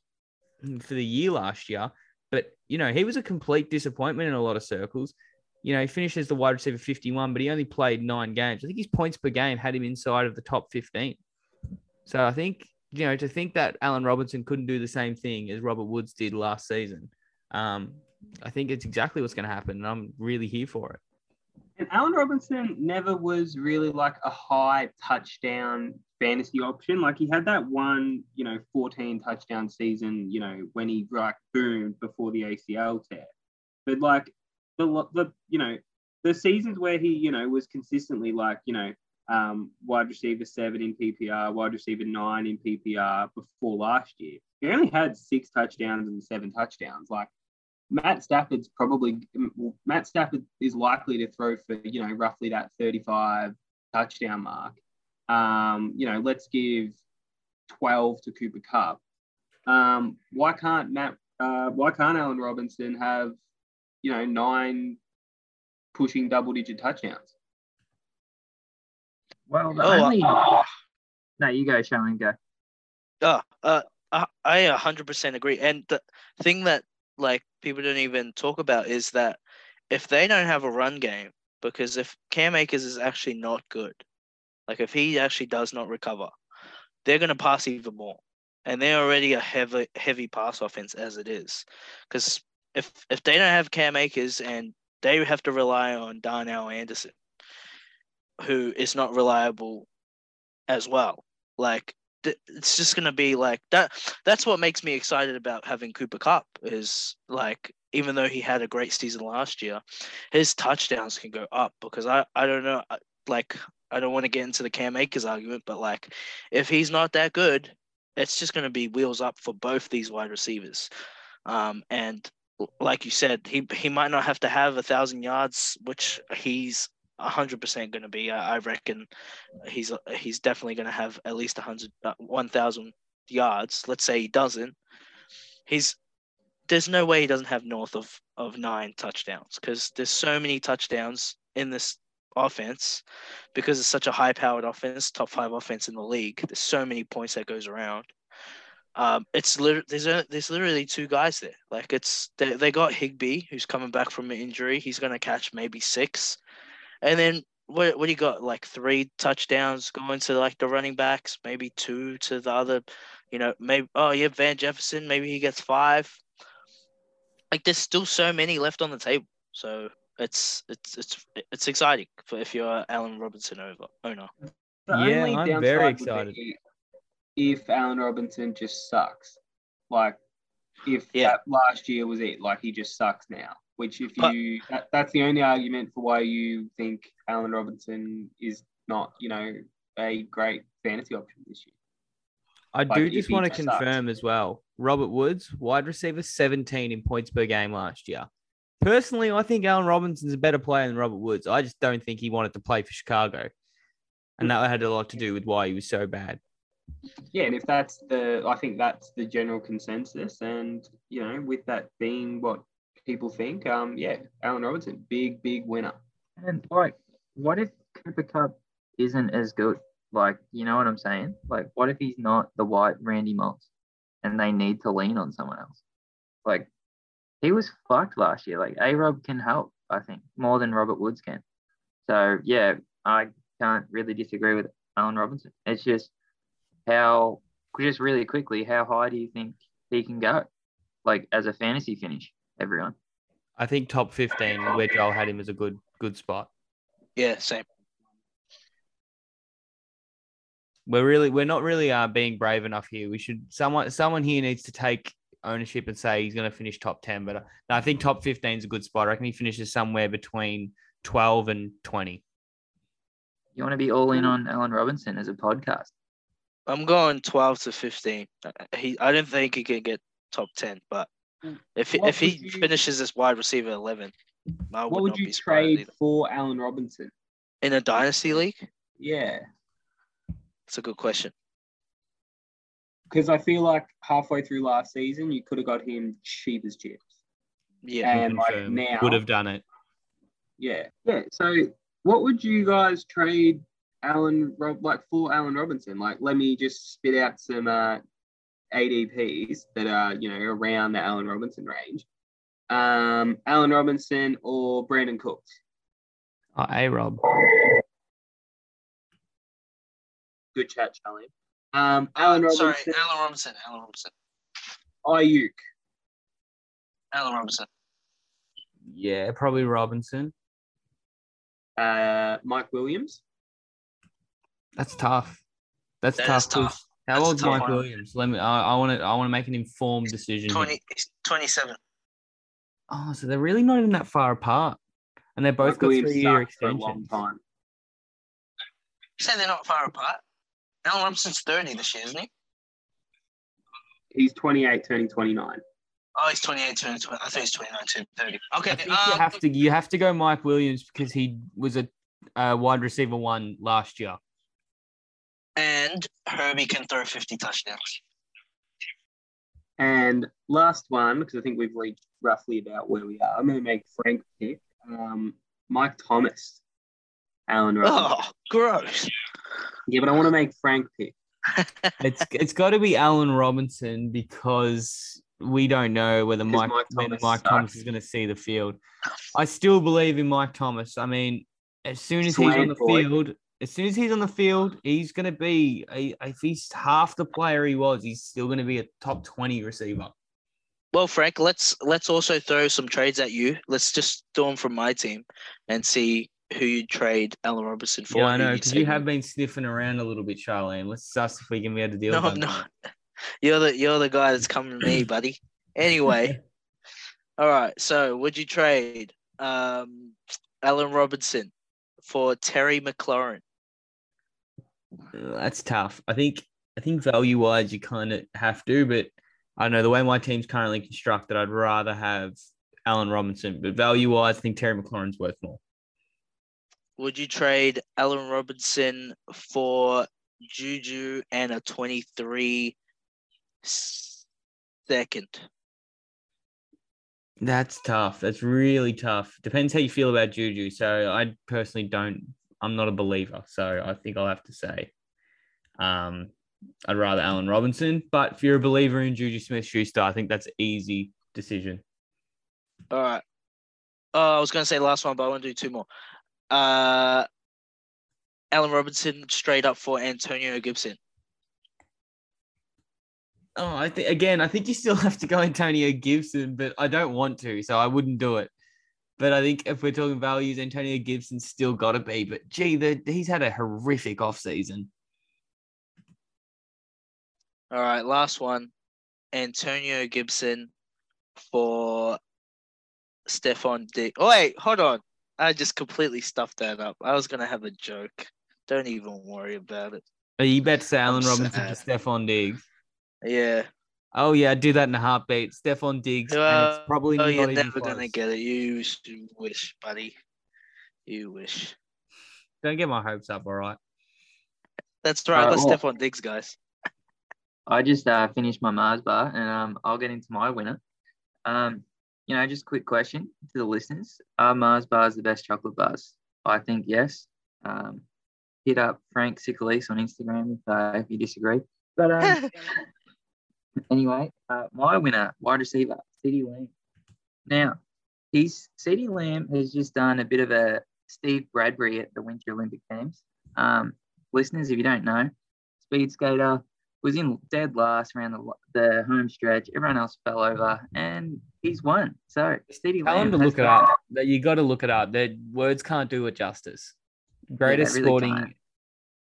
for the year last year. But you know, he was a complete disappointment in a lot of circles. You know, he finishes the wide receiver 51, but he only played nine games. I think his points per game had him inside of the top 15. So I think, you know, to think that Allen Robinson couldn't do the same thing as Robert Woods did last season, um, I think it's exactly what's going to happen. And I'm really here for it. And Allen Robinson never was really like a high touchdown fantasy option. Like he had that one, you know, 14 touchdown season, you know, when he like boomed before the ACL tear. But like the the you know the seasons where he you know was consistently like you know um, wide receiver seven in PPR, wide receiver nine in PPR before last year. He only had six touchdowns and seven touchdowns. Like Matt Stafford's probably Matt Stafford is likely to throw for you know roughly that 35 touchdown mark. Um, you know, let's give 12 to Cooper Kupp. Um, why can't Matt? Uh, why can't Allen Robinson have you know nine pushing double digit touchdowns? Well, the Oh, only. uh, No, you go, Shalin, go. Oh, uh, I I a hundred percent agree. And the thing that like people don't even talk about is that if they don't have a run game, because if Cam Akers is actually not good, like if he actually does not recover, they're gonna pass even more. And they're already a heavy heavy pass offense as it is. Because if if they don't have Cam Akers and they have to rely on Darrell Henderson, who is not reliable as well. Like it's just gonna be like that. That's what makes me excited about having Cooper Kupp is like even though he had a great season last year, his touchdowns can go up because I I don't know like I don't want to get into the Cam Akers argument, but like if he's not that good, it's just gonna be wheels up for both these wide receivers. Um, and like you said, he he might not have to have a thousand yards, which he's hundred percent going to be. I, I reckon he's he's definitely going to have at least a hundred, uh, one thousand yards. Let's say he doesn't. He's there's no way he doesn't have north of of nine touchdowns because there's so many touchdowns in this offense because it's such a high powered offense, top five offense in the league. There's so many points that goes around. Um, it's literally there's a, there's literally two guys there. Like it's they, they got Higbee who's coming back from an injury. He's gonna catch maybe six, and then what what do you got? Like three touchdowns going to like the running backs, maybe two to the other. You know, maybe oh yeah, Van Jefferson, maybe he gets five. Like there's still so many left on the table, so it's it's it's it's exciting for if you're Allen Robinson over owner. The Yeah, only I'm downside very would excited. be If Allen Robinson just sucks, like if Yeah. that last year was it, like he just sucks now. Which if But- you that, that's the only argument for why you think Allen Robinson is not, you know, a great fantasy option this year. I Like, do just want to just sucks. confirm as well. Robert Woods, wide receiver, 17 in points per game last year. Personally, I think Allen Robinson's a better player than Robert Woods. I just don't think he wanted to play for Chicago. And that had a lot to do with why he was so bad. Yeah, and if that's the, I think that's the general consensus, and you know, with that being what people think, um, yeah, Allen Robinson, big, big winner. And like, what if Cooper Kupp isn't as good? Like, you know what I'm saying? Like, what if he's not the white Randy Moss and they need to lean on someone else? Like, he was fucked last year. Like, A Rob can help, I think, more than Robert Woods can. So, yeah, I can't really disagree with Allen Robinson. It's just how, just really quickly, how high do you think he can go? Like, as a fantasy finish, everyone. I think top 15, where Joel had him, is a good good spot. Yeah, same. We're really we're not really uh, being brave enough here. We should someone someone here needs to take ownership and say he's going to finish top 10. But uh, I think top 15 is a good spot. I reckon he finishes somewhere between 12 and 20. You want to be all in on Allen Robinson as a podcast? I'm going 12 to 15. Uh, He, I don't think he can get top 10, but if he, What if he you- finishes as wide receiver 11, I would What would not you be trade either. for Allen Robinson? in a dynasty league. Yeah, It's a good question. because I feel like halfway through last season, you could have got him cheap as chips. Yeah, And like now, would have done it. Yeah, yeah. So, what would you guys trade Allen Rob like for Allen Robinson? Like, let me just spit out some uh, ADPs that are you know around the Allen Robinson range. Um, Allen Robinson or Brandin Cooks. Oh, a Rob. Good chat, Charlie. Um, Allen Robinson, Sorry, Allen Robinson. Allen Robinson. Aiyuk. Allen Robinson. Yeah, probably Robinson. Uh, Mike Williams. That's tough. That's That tough. is tough. 'cause How That's a old's Mike one. Williams? Let me. I want to. I want to make an informed decision. 20, he's 27. Oh, so they're really not even that far apart, and they both Mike got Williams three-year sucked for a long extensions. You say they're not far apart? Allen Robinson's 30 this year, isn't he? He's 28, turning 29. Oh, he's 28, turning 20. I think he's 29, turning 30. Okay. I think um, you have to. You have to go Mike Williams because he was a uh, wide receiver one last year. And Herbie can throw 50 touchdowns. And last one, because I think we've reached roughly about where we are. I'm going to make Frank pick. Um, Mike Thomas, Allen Robinson. Oh, gross. Yeah, but I want to make Frank pick. It's it's got to be Allen Robinson because we don't know whether Mike, Mike Thomas Mike. Thomas is going to see the field. I still believe in Mike Thomas. I mean, as soon as he's on the boy. field, as soon as he's on the field, he's going to be a, if he's half the player he was, he's still going to be a top twenty receiver. Well, Frank, let's let's also throw some trades at you. Let's just do them from my team and see who you trade Allen Robinson for. Yeah, I know because you have been sniffing around a little bit, Charlene. Let's suss if we can be able to deal. No, with I'm not. You're the you're the guy that's coming to me, buddy. Anyway, all right. So, would you trade um, Allen Robinson for Terry McLaurin? That's tough. I think I think value wise you kind of have to, but I don't know the way my team's currently constructed, I'd rather have Allen Robinson. But value wise, I think Terry McLaurin's worth more. Would you trade Allen Robinson for Juju and a 23 second? That's tough. That's really tough. Depends how you feel about Juju. So I personally don't. I'm not a believer. So I think I'll have to say, um, I'd rather Allen Robinson. But if you're a believer in Juju Smith-Schuster, I think that's an easy decision. All right. Oh, I was going to say last one, but I want to do two more. Uh, Allen Robinson straight up for Antonio Gibson. Oh, I think again, I think you still have to go Antonio Gibson, but I don't want to, so I wouldn't do it. But I think if we're talking values, Antonio Gibson's still got to be. But gee, the, he's had a horrific offseason. All right, last one. Antonio Gibson for Stefon Diggs. Oh, wait, hold on. I just completely stuffed that up. I was going to have a joke. Don't even worry about it. Are you bet to say Allen Robinson for sad. Stefon Diggs? Yeah. Oh yeah, I'd do that in a heartbeat. Stefon Diggs, and it's probably oh, not you're even never going to get it. You wish, buddy. You wish. Don't get my hopes up, all right. That's right. Alright, Let's well- Stefon Diggs, guys. I just uh, finished my Mars bar and um, I'll get into my winner. Um, you know, just a quick question to the listeners: Are Mars bars the best chocolate bars? I think yes. Um, hit up Frank Sicalis on Instagram if, uh, if you disagree. But um, anyway, uh, my winner, wide receiver, CeeDee Lamb. Now, he's CeeDee Lamb has just done a bit of a Steve Bradbury at the Winter Olympic Games. Um, listeners, if you don't know, speed skater was in dead last around the, the home stretch. Everyone else fell over, and he's won. So CD Tell Lamb them to look it up. That you got to look it up. Their words can't do it justice. Greatest really sporting can't.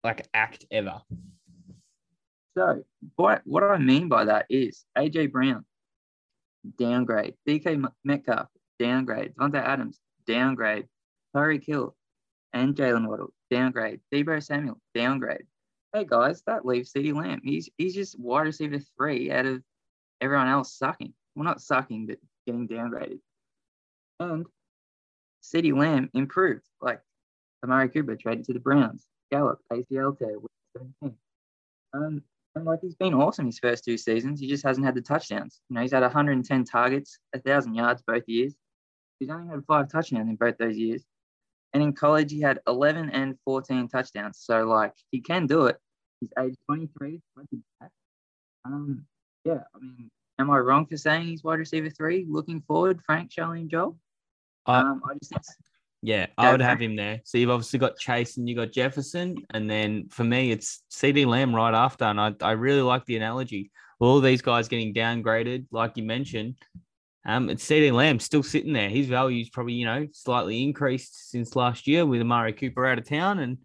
like act ever. So what what I mean by that is AJ Brown, downgrade. DK Metcalf, downgrade. Davante Adams, downgrade. Tyreek Hill and Jaylen Waddle, downgrade. Deebo Samuel, downgrade. Hey guys, that leaves CeeDee Lamb. He's he's just wide receiver three out of everyone else sucking. Well, not sucking, but getting downgraded. And CeeDee Lamb improved. Like Amari Cooper traded to the Browns. Gallup, ACL tear, week 17. Um, and like he's been awesome his first two seasons. He just hasn't had the touchdowns. You know, he's had 110 targets, 1,000 yards both years. He's only had five touchdowns in both those years. And in college, he had 11 and 14 touchdowns. So, like, he can do it. He's age 23, Um, yeah, I mean, am I wrong for saying he's wide receiver three? Looking forward, Frank, Charlie, and Joel. Um, I just think Yeah, I would have him there. So you've obviously got Chase and you got Jefferson, and then for me it's CeeDee Lamb right after. And I, I really like the analogy. All these guys getting downgraded, like you mentioned. Um, it's CeeDee Lamb still sitting there. His value's probably you know slightly increased since last year with Amari Cooper out of town, and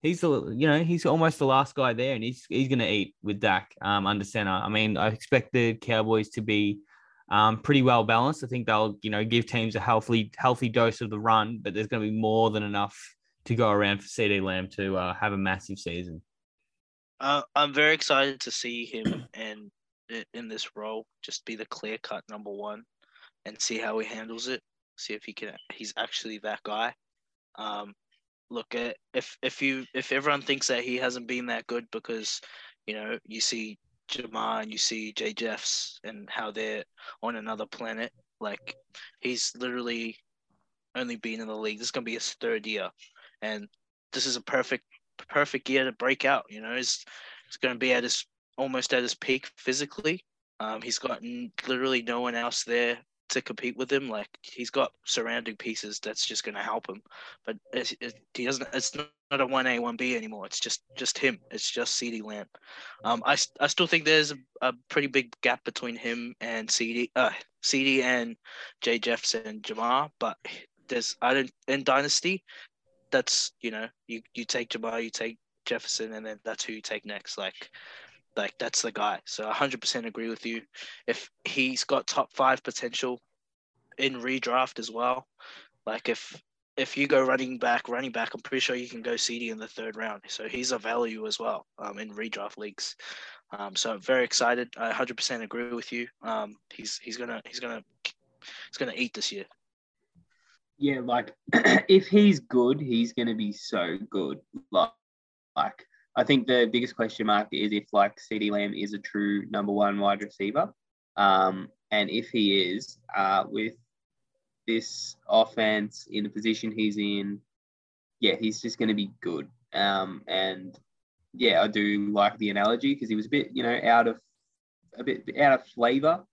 he's the you know he's almost the last guy there, and he's he's gonna eat with Dak um under center. I mean, I expect the Cowboys to be um, pretty well balanced. I think they'll, you know, give teams a healthy, healthy dose of the run, but there's going to be more than enough to go around for CeeDee Lamb to uh, have a massive season. Uh, I'm very excited to see him and in this role, just be the clear cut number one, and see how he handles it. See if he can. He's actually that guy. Um, look at if if you if everyone thinks that he hasn't been that good because, you know, you see Ja'Marr and you see Jay Jeffs and how they're on another planet. Like he's literally only been in the league. This is gonna be his third year, and this is a perfect perfect year to break out. You know, it's he's gonna be at his almost at his peak physically. Um, he's got literally no one else there to compete with him. Like he's got surrounding pieces that's just gonna help him. But it, he doesn't. It's not a one A one B anymore. It's just just him. It's just CeeDee Lamb. Um, I, I still think there's a, a pretty big gap between him and CD uh CD and Jay Jefferson and Ja'Marr, but there's I don't in Dynasty, that's you know you you take Ja'Marr, you take Jefferson, and then that's who you take next. Like like that's the guy. So 100% agree with you. If he's got top five potential in redraft as well, like if if you go running back, running back, I'm pretty sure you can go CeeDee in the third round. So he's a value as well um, in redraft leagues. Um, so I'm very excited. I 100% agree with you. Um, he's he's gonna he's gonna he's gonna eat this year. Yeah, like if he's good, he's gonna be so good. Like, like I think the biggest question mark is if like CeeDee Lamb is a true number one wide receiver. Um, and if he is, uh, with this offense in the position he's in, yeah, he's just going to be good. Um, and yeah, I do like the analogy because he was a bit, you know, out of a bit out of flavor,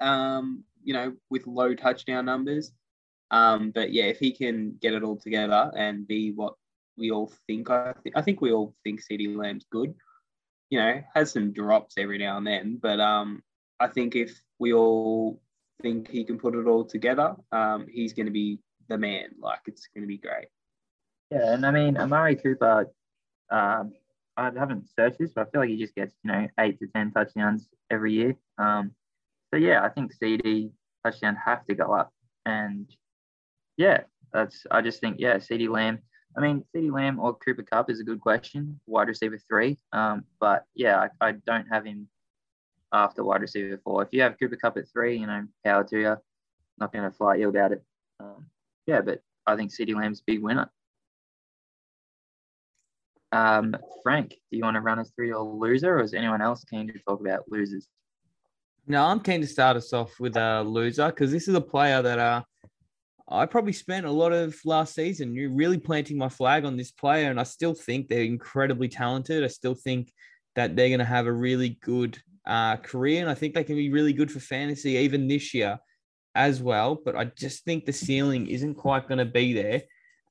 um, you know, with low touchdown numbers. Um, but yeah, if he can get it all together and be what we all think, I, th- I think we all think CeeDee Lamb's good. You know, has some drops every now and then, but um, I think if we all think he can put it all together, um, he's going to be the man. Like it's going to be great. Yeah, and I mean Amari Cooper, um, I haven't searched this, but I feel like he just gets you know eight to ten touchdowns every year. Um, so yeah, I think CD touchdown have to go up, and yeah, that's I just think yeah, CeeDee Lamb. I mean, CeeDee Lamb or Cooper Kupp is a good question, wide receiver three. Um, but yeah, I, I don't have him after wide receiver four. If you have Cooper Kupp at three, you know, power to you. Not going to fight you about it. Um, yeah, but I think CeeDee Lamb's big winner. Um, Frank, do you want to run us through your loser, or is anyone else keen to talk about losers? No, I'm keen to start us off with a loser because this is a player that uh, I probably spent a lot of last season really planting my flag on this player, and I still think they're incredibly talented. I still think that they're going to have a really good uh, career, and I think they can be really good for fantasy even this year as well. But I just think the ceiling isn't quite going to be there.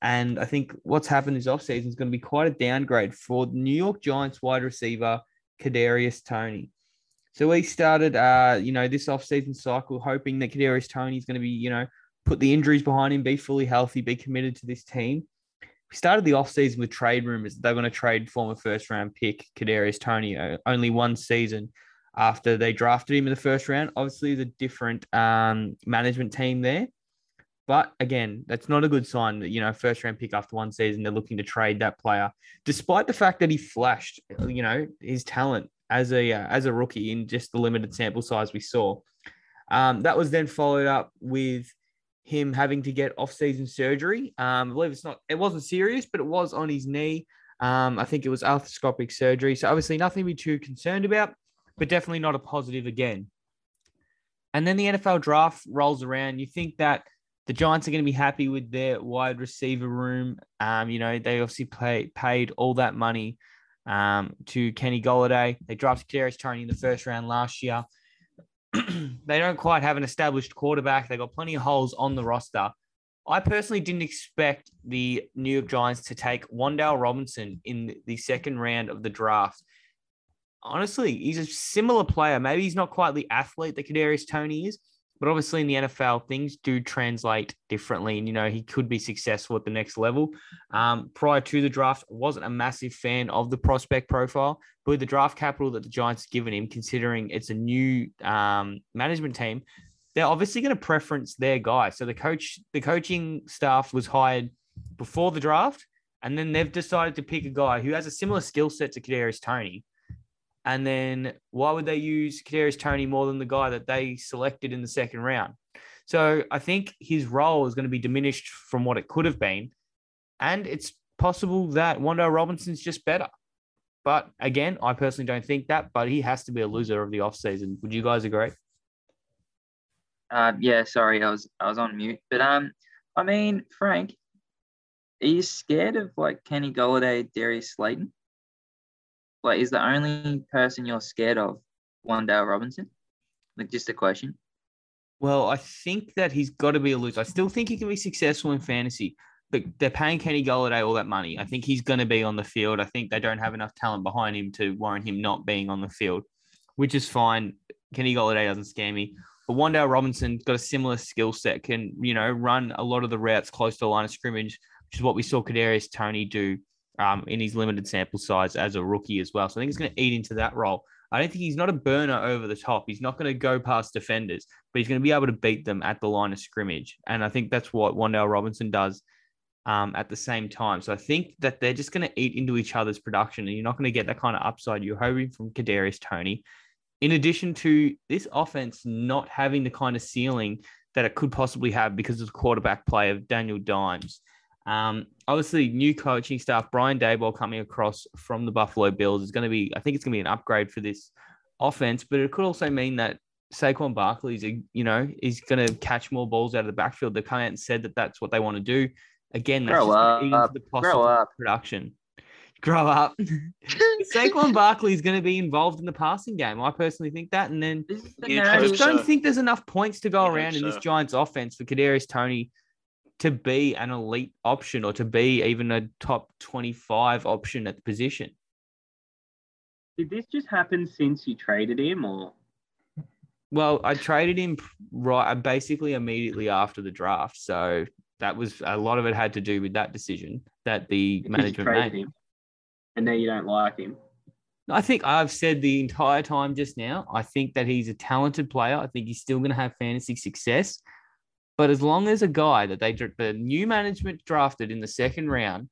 And I think what's happened this offseason is going to be quite a downgrade for the New York Giants wide receiver, Kadarius Toney. So we started, uh, you know, this offseason cycle hoping that Kadarius Toney is going to be, you know, put the injuries behind him, be fully healthy, be committed to this team. We started the offseason with trade rumors that they going to trade former first round pick Kadarius Toney uh, only one season after they drafted him in the first round. Obviously, the different um, management team there. But again, that's not a good sign that, you know, first round pick after one season, they're looking to trade that player, despite the fact that he flashed, you know, his talent as a uh, as a rookie in just the limited sample size we saw. Um, that was then followed up with him having to get off-season surgery. Um, I believe it's not, it wasn't serious, but it was on his knee. Um, I think it was arthroscopic surgery. So obviously nothing to be too concerned about but definitely not a positive again. And then the NFL draft rolls around. You think that the Giants are going to be happy with their wide receiver room. Um, you know, they obviously pay, paid all that money um, to Kenny Golladay. They drafted Kadarius Toney in the first round last year. they don't quite have an established quarterback. They got plenty of holes on the roster. I personally didn't expect the New York Giants to take Wan'Dale Robinson in the second round of the draft honestly, he's a similar player. Maybe he's not quite the athlete that Kadarius Toney is, but obviously in the NFL, things do translate differently. And, you know, he could be successful at the next level. Um, prior to the draft, wasn't a massive fan of the prospect profile, but with the draft capital that the Giants have given him, considering it's a new um, management team, they're obviously going to preference their guy. So the coach, the coaching staff was hired before the draft, and then they've decided to pick a guy who has a similar skill set to Kadarius Toney and then why would they use Kadarius Toney more than the guy that they selected in the second round? So I think his role is going to be diminished from what it could have been. And it's possible that Wan'Dale Robinson's just better. But again, I personally don't think that, but he has to be a loser of the offseason. Would you guys agree? Uh, yeah, sorry, I was I was on mute. But um, I mean, Frank, are you scared of like Kenny Golladay, Darius Slayton? Like, is the only person you're scared of Wan'Dale Robinson? Like, just a question. Well, I think that he's got to be a loser. I still think he can be successful in fantasy, but they're paying Kenny Golladay all that money. I think he's going to be on the field. I think they don't have enough talent behind him to warrant him not being on the field, which is fine. Kenny Golladay doesn't scare me. But Wan'Dale Robinson got a similar skill set, can you know run a lot of the routes close to the line of scrimmage, which is what we saw Kadarius Toney do um, in his limited sample size as a rookie as well. So I think he's going to eat into that role. I don't think he's not a burner over the top. He's not going to go past defenders, but he's going to be able to beat them at the line of scrimmage. And I think that's what Wan'Dale Robinson does um, at the same time. So I think that they're just going to eat into each other's production, and you're not going to get that kind of upside you're hoping from Kadarius Toney. In addition to this offense not having the kind of ceiling that it could possibly have because of the quarterback play of Daniel Dimes. Um, obviously, new coaching staff, Brian Daboll coming across from the Buffalo Bills is going to be, I think it's going to be an upgrade for this offense, but it could also mean that Saquon Barkley is, you know, is going to catch more balls out of the backfield. They come out and said that that's what they want to do. Again, that's Grow just up. into the Grow possible up. production. Grow up. Saquon Barkley is going to be involved in the passing game. I personally think that, and then This is the You'd I just don't so. think there's enough points to go You'd around in this. Giants offense for Kadarius Toney to be an elite option or to be even a top 25 option at the position. Did this just happen since you traded him, or Well, I traded him right uh, basically immediately after the draft. So that was a lot of it had to do with that decision that the because management made. him, and now you don't like him? I think I've said the entire time just now. I think that he's a talented player. I think he's still going to have fantasy success. But as long as a guy that they the new management drafted in the second round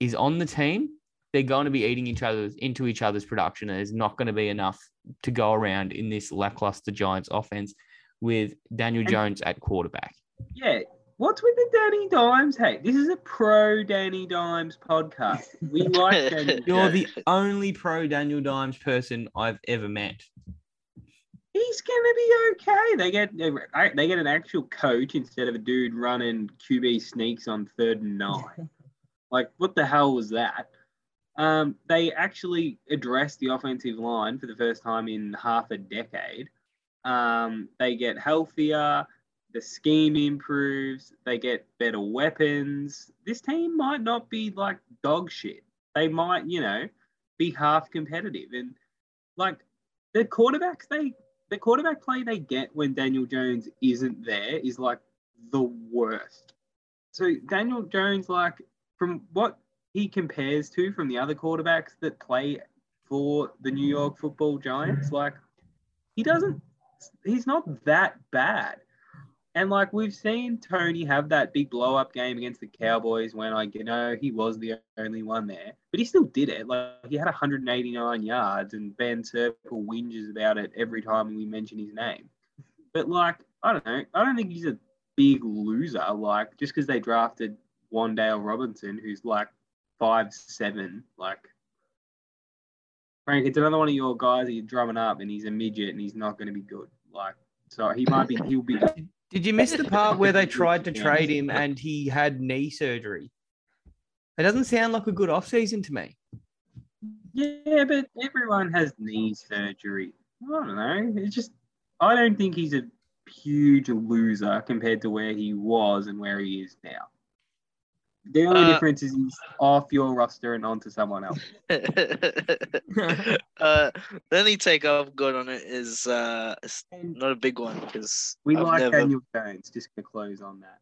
is on the team, they're going to be eating each other's into each other's production. And there's not going to be enough to go around in this lackluster Giants offense with Daniel And- Jones at quarterback. Yeah. What's with the Danny Dimes? Hey, this is a pro Danny Dimes podcast. We like Danny. You're Dimes. the only pro Daniel Dimes person I've ever met. He's gonna be okay. They get they get an actual coach instead of a dude running QB sneaks on third and nine. like what the hell was that? Um, they actually addressed the offensive line for the first time in half a decade. Um, they get healthier. The scheme improves. They get better weapons. This team might not be like dog shit. They might, you know, be half competitive. And like the quarterbacks they the quarterback play they get when Daniel Jones isn't there is like the worst. So Daniel Jones, like from what he compares to from the other quarterbacks that play for the New York Football Giants, like he doesn't. He's not that bad. And like we've seen Toney have that big blow up game against the Cowboys when like you know he was the only one there, but he still did it. Like he had 189 yards, and Ben Circle whinges about it every time we mention his name. But like I don't know, I don't think he's a big loser. Like just because they drafted Wan'Dale Robinson, who's like five seven, like Frank, it's another one of your guys that you're drumming up, and he's a midget, and he's not going to be good. Like so, he might be. He'll be. Did you miss the part where they tried to trade him and he had knee surgery? It doesn't sound like a good off season to me. Yeah, but everyone has knee surgery. I don't know. It's just I don't think he's a huge loser compared to where he was and where he is now. The only Uh, difference is he's off your roster and onto someone else. uh, the only take I've got on it is uh, it's not a big one because we I've like never, Daniel Jones. Just gonna close on that.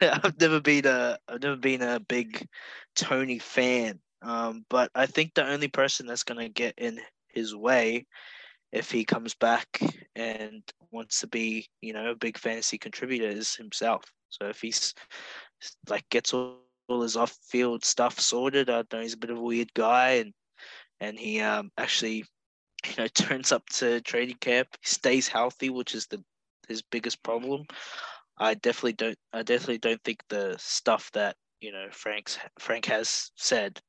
I've never been a I've never been a big Toney fan. Um, but I think the only person that's gonna get in his way if he comes back and wants to be, you know, a big fantasy contributor is himself. So if he's like gets all, all his off field stuff sorted, I know he's a bit of a weird guy and and he um actually you know turns up to training camp, stays healthy, which is the his biggest problem. I definitely don't. I definitely don't think the stuff that you know Frank's Frank has said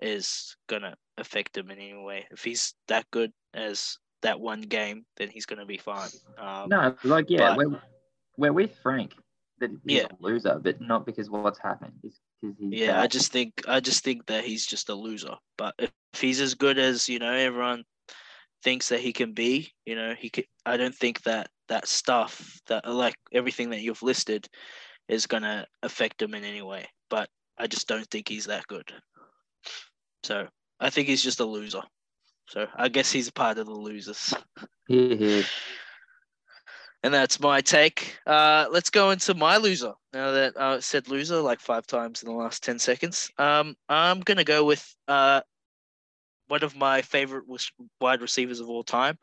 is gonna affect him in any way. If he's that good as that one game, then he's gonna be fine. Um, No, like yeah, but- we're, we're with Frank that he's Yeah. a loser, but not because what's happened. He's Yeah, I just think I just think that he's just a loser. But if, if he's as good as you know everyone thinks that he can be, you know, he could. I don't think that that stuff that like everything that you've listed is gonna affect him in any way. But I just don't think he's that good. So I think he's just a loser. So I guess he's part of the losers. Here. And that's my take. Uh, let's go into my loser. Now that I said loser like five times in the last 10 seconds, um, I'm going to go with uh, one of my favorite wide receivers of all time.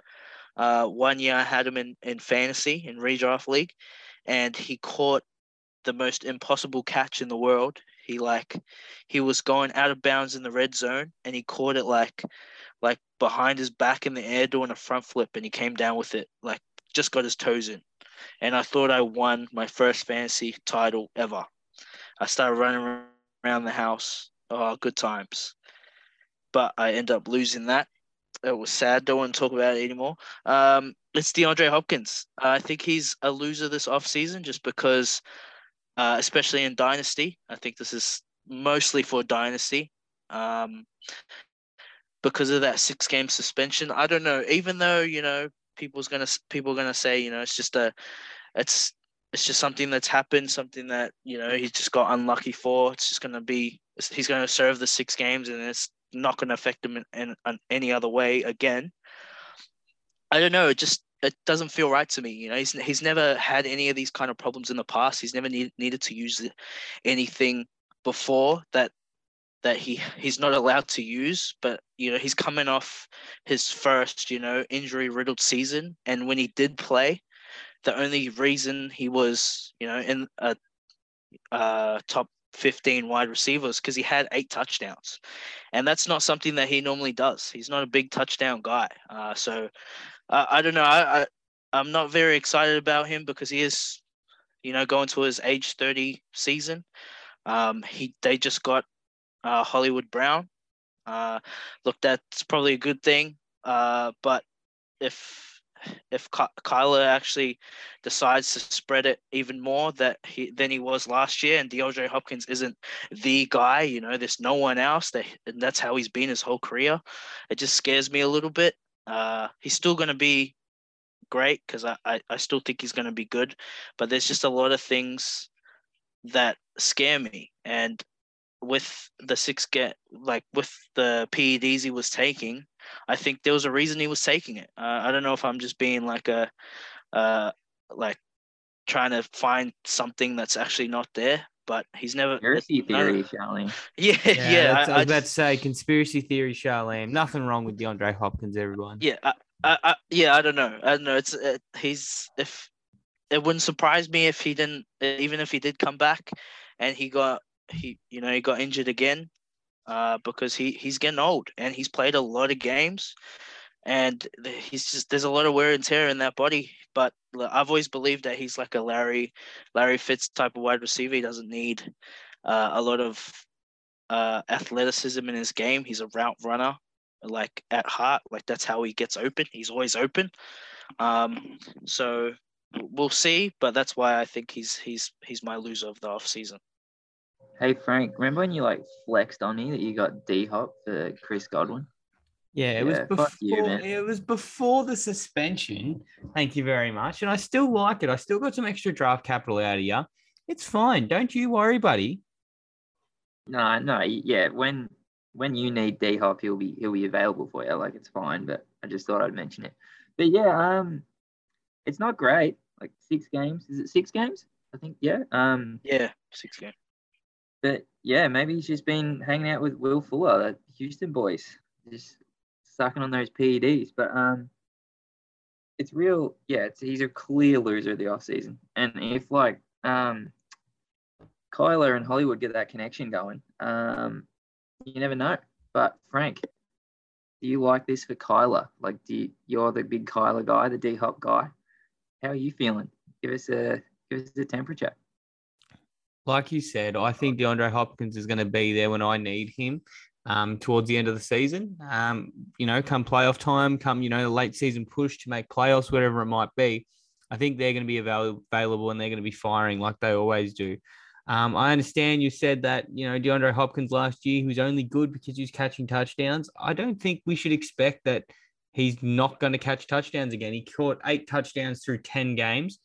Uh, one year I had him in, in fantasy in redraft league, and he caught the most impossible catch in the world. He like he was going out of bounds in the red zone, and he caught it like like behind his back in the air doing a front flip, and he came down with it like just got his toes in. And I thought I won my first fantasy title ever. I started running around the house. Oh, good times. But I end up losing that. It was sad. Don't want to talk about it anymore. Um, it's DeAndre Hopkins. I think he's a loser this offseason just because, uh, especially in Dynasty, I think this is mostly for Dynasty. Um, because of that six game suspension. I don't know. Even though, you know, people's gonna people are gonna say, you know, it's just a, it's it's just something that's happened, something that you know he just got unlucky for. It's just gonna be he's gonna serve the six games, and it's not gonna affect him in, in, in any other way again. I don't know. It just it doesn't feel right to me. You know, he's he's never had any of these kind of problems in the past. He's never need, needed to use anything before that that he he's not allowed to use but you know he's coming off his first you know injury riddled season. And when he did play the only reason he was you know in a, top 15 wide receivers because he had eight touchdowns. And that's not something that he normally does. He's not a big touchdown guy. Uh, so uh, i don't know. I, I i'm not very excited about him because he is you know going to his age 30 season. Um, he they just got uh, Hollywood Brown. Uh, look, that's probably a good thing. Uh, but if if Kyler actually decides to spread it even more that he than he was last year, and DeAndre Hopkins isn't the guy, you know, there's no one else that, and that's how he's been his whole career. It just scares me a little bit. Uh, he's still going to be great because I, I, I still think he's going to be good, but there's just a lot of things that scare me, and with the six get like with the PEDs he was taking, I think there was a reason he was taking it. Uh, I don't know if I'm just being like a, uh, like trying to find something that's actually not there. But he's never conspiracy theory, Charlie. Yeah, yeah. yeah I, I, was about to say conspiracy theory, Charlene. Nothing wrong with DeAndre Hopkins, everyone. Yeah, I, I, I, yeah. I don't know. I don't know. It's uh, he's if it wouldn't surprise me if he didn't, even if he did come back, and he got he you know he got injured again uh, because he he's getting old and he's played a lot of games. And he's just there's a lot of wear and tear in that body. But i've always believed that he's like a larry larry fitz type of wide receiver. He doesn't need uh, a lot of uh, athleticism in his game. He's a route runner like at heart. Like that's how he gets open. He's always open. Um, so we'll see. But that's why i think he's he's he's my loser of the off season Hey Frank, remember when you like flexed on me that you got D Hop for Chris Godwin? Yeah, it yeah, was before you, it was before the suspension. Thank you very much. And I still like it. I still got some extra draft capital out of you. It's fine. Don't you worry, buddy. No, no, yeah. When when you need D Hop, he'll be he'll be available for you. Like it's fine, but I just thought I'd mention it. But yeah, um, it's not great. Like six games. Is it six games? I think yeah. Um, yeah, six games. But yeah, maybe he's just been hanging out with Will Fuller, the Houston boys, just sucking on those PEDs. But um, it's real. Yeah, it's, he's a clear loser of the offseason. And if like um, Kyler and Hollywood get that connection going, um, you never know. But Frank, do you like this for Kyler? Like, do you, you're the big Kyler guy, the D Hop guy? How are you feeling? Give us a give us a temperature like you said, I think DeAndre Hopkins is going to be there when I need him um, towards the end of the season. Um, you know, come playoff time, come, you know, the late season push to make playoffs, whatever it might be. I think they're going to be avail- available and they're going to be firing like they always do. Um, I understand you said that, you know, DeAndre Hopkins last year, he was only good because he was catching touchdowns. I don't think we should expect that he's not going to catch touchdowns again. He caught eight touchdowns through 10 games.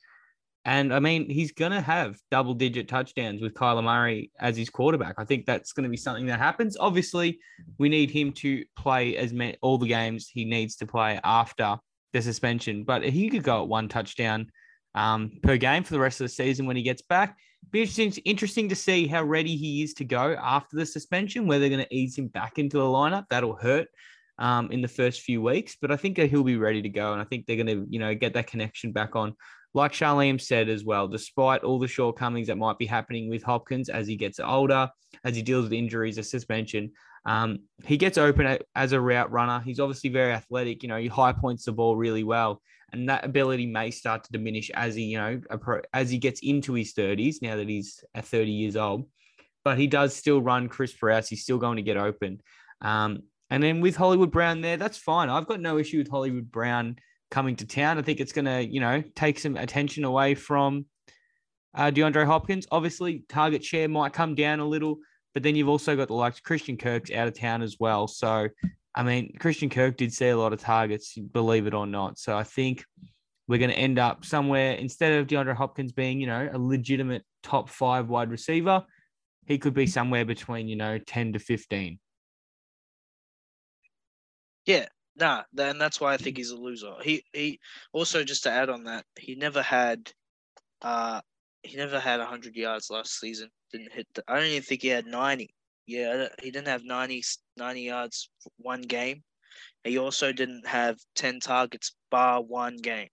And I mean, he's going to have double digit touchdowns with Kyler Murray as his quarterback. I think that's going to be something that happens. Obviously, we need him to play as many, all the games he needs to play after the suspension. But he could go at one touchdown um, per game for the rest of the season when he gets back. Be interesting, interesting to see how ready he is to go after the suspension, whether they're going to ease him back into the lineup. That'll hurt um, in the first few weeks, but I think he'll be ready to go. And I think they're going to, you know, get that connection back on. Like Charlene said as well, despite all the shortcomings that might be happening with Hopkins as he gets older, as he deals with injuries or suspension, um, he gets open as a route runner. He's obviously very athletic. You know, he high points the ball really well, and that ability may start to diminish as he, you know, as he gets into his thirties. Now that he's at thirty years old, but he does still run crisp routes. He's still going to get open. Um, and then with Hollywood Brown there, that's fine. I've got no issue with Hollywood Brown coming to town. I think it's going to, you know, take some attention away from uh, DeAndre Hopkins. Obviously, target share might come down a little but then you've also got the likes of Christian Kirk's out of town as well. So, I mean, Christian Kirk did see a lot of targets, believe it or not. So I think we're going to end up somewhere instead of DeAndre Hopkins being, you know, a legitimate top five wide receiver, he could be somewhere between, you know, 10 to 15. Yeah, nah, and that's why I think he's a loser. He he also just to add on that, he never had uh he never had 100 yards last season didn't hit. The, I don't even think he had 90. Yeah, he didn't have 90, 90 yards one game. He also didn't have 10 targets bar one game.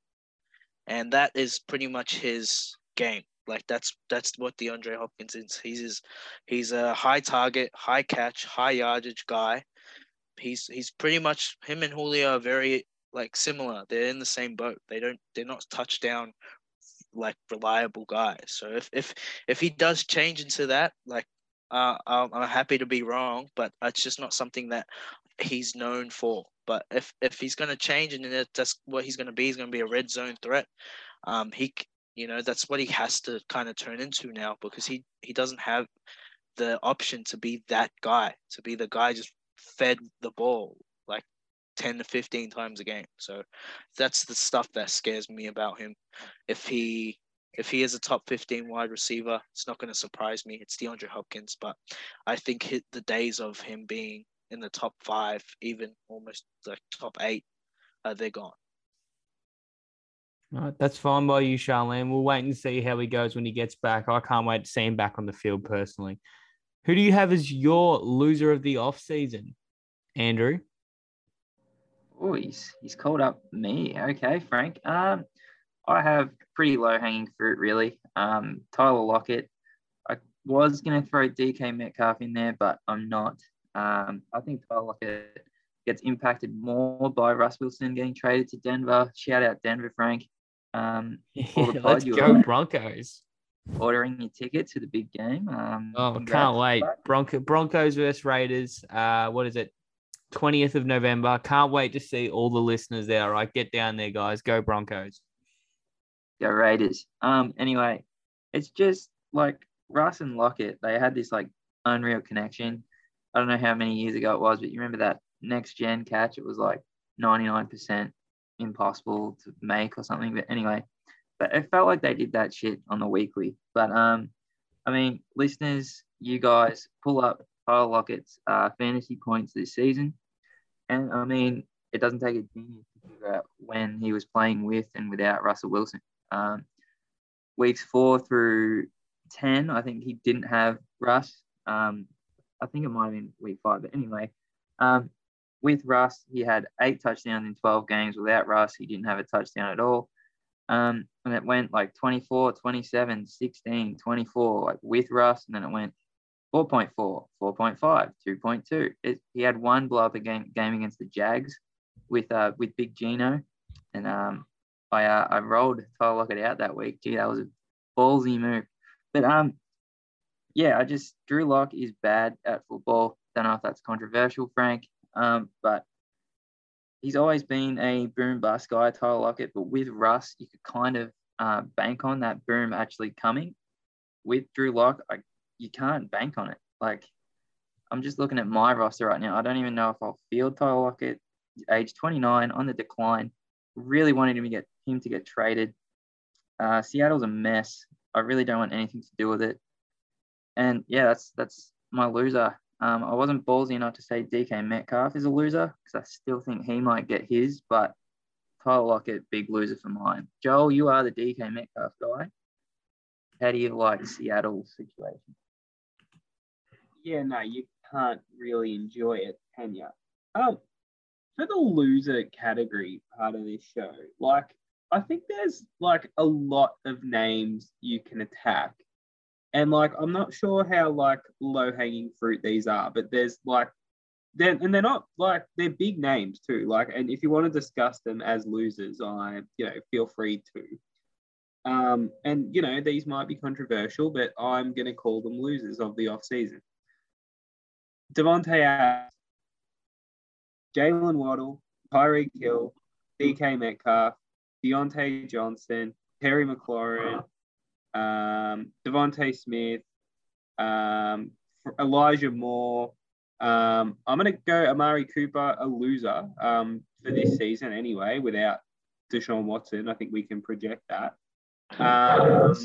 And that is pretty much his game. Like that's that's what DeAndre Hopkins is. He's his, he's a high target, high catch, high yardage guy. He's he's pretty much him and Julio are very like similar. They're in the same boat. They don't they're not touchdown like reliable guy. So if if if he does change into that, like uh, I'm, I'm happy to be wrong, but it's just not something that he's known for. But if if he's going to change and that's what he's going to be, he's going to be a red zone threat. Um, he you know that's what he has to kind of turn into now because he he doesn't have the option to be that guy to be the guy just fed the ball like 10 to 15 times a game. So that's the stuff that scares me about him. If he if he is a top 15 wide receiver, it's not going to surprise me. It's DeAndre Hopkins, but I think the days of him being in the top five, even almost like top eight, uh, they're gone. Right, that's fine by you, Sharleam. We'll wait and see how he goes when he gets back. I can't wait to see him back on the field personally. Who do you have as your loser of the off season, Andrew? Oh, he's he's called up me. Okay, Frank. Um, I have pretty low hanging fruit really. Um, Tyler Lockett. I was gonna throw DK Metcalf in there, but I'm not. Um, I think Tyler Lockett gets impacted more by Russ Wilson getting traded to Denver. Shout out Denver, Frank. Um, yeah, let's go Broncos. Ordering your ticket to the big game. Um, oh, can't wait. Bronco, Broncos versus Raiders. Uh, what is it? 20th of November. Can't wait to see all the listeners there. All right, get down there, guys. Go Broncos. Go Raiders. Um, anyway, it's just like Russ and Lockett, they had this like unreal connection. I don't know how many years ago it was, but you remember that next gen catch? It was like 99% impossible to make or something. But anyway, but it felt like they did that shit on the weekly. But um, I mean, listeners, you guys pull up Tyler Lockett's uh, fantasy points this season. And I mean, it doesn't take a genius to figure out when he was playing with and without Russell Wilson. Um, weeks four through 10, I think he didn't have Russ. Um, I think it might have been week five, but anyway, um, with Russ, he had eight touchdowns in 12 games. Without Russ, he didn't have a touchdown at all. Um, and it went like 24, 27, 16, 24, like with Russ. And then it went 4.4, 4.5, 2.2. It, he had one blow up a game, game against the Jags with uh, with Big Gino. And um, I uh, I rolled Tyler Lockett out that week. Gee, that was a ballsy move. But um, yeah, I just Drew Lock is bad at football. Don't know if that's controversial, Frank. Um, but he's always been a boom bust guy, Tyler Lockett. But with Russ, you could kind of uh, bank on that boom actually coming. With Drew Lock, you can't bank on it. Like I'm just looking at my roster right now. I don't even know if I'll field Tyler Lockett, age 29, on the decline. Really wanted him to get him to get traded. Uh, Seattle's a mess. I really don't want anything to do with it. And yeah, that's that's my loser. Um, I wasn't ballsy enough to say DK Metcalf is a loser because I still think he might get his, but Tyler Lockett, big loser for mine. Joel, you are the DK Metcalf guy. How do you like Seattle's situation? Yeah, no, you can't really enjoy it, can you? Um, for the loser category part of this show, like I think there's like a lot of names you can attack. And like I'm not sure how like low hanging fruit these are, but there's like then and they're not like they're big names too. Like and if you want to discuss them as losers, I you know feel free to. Um, and you know these might be controversial, but I'm gonna call them losers of the off season. Davante Adams, Jaylen Waddle, Tyreek Hill, DK Metcalf, Diontae Johnson, Terry McLaurin, um, DeVonta Smith, um, Elijah Moore. Um, I'm going to go Amari Cooper, a loser um, for this season anyway, without Deshaun Watson. I think we can project that. Um,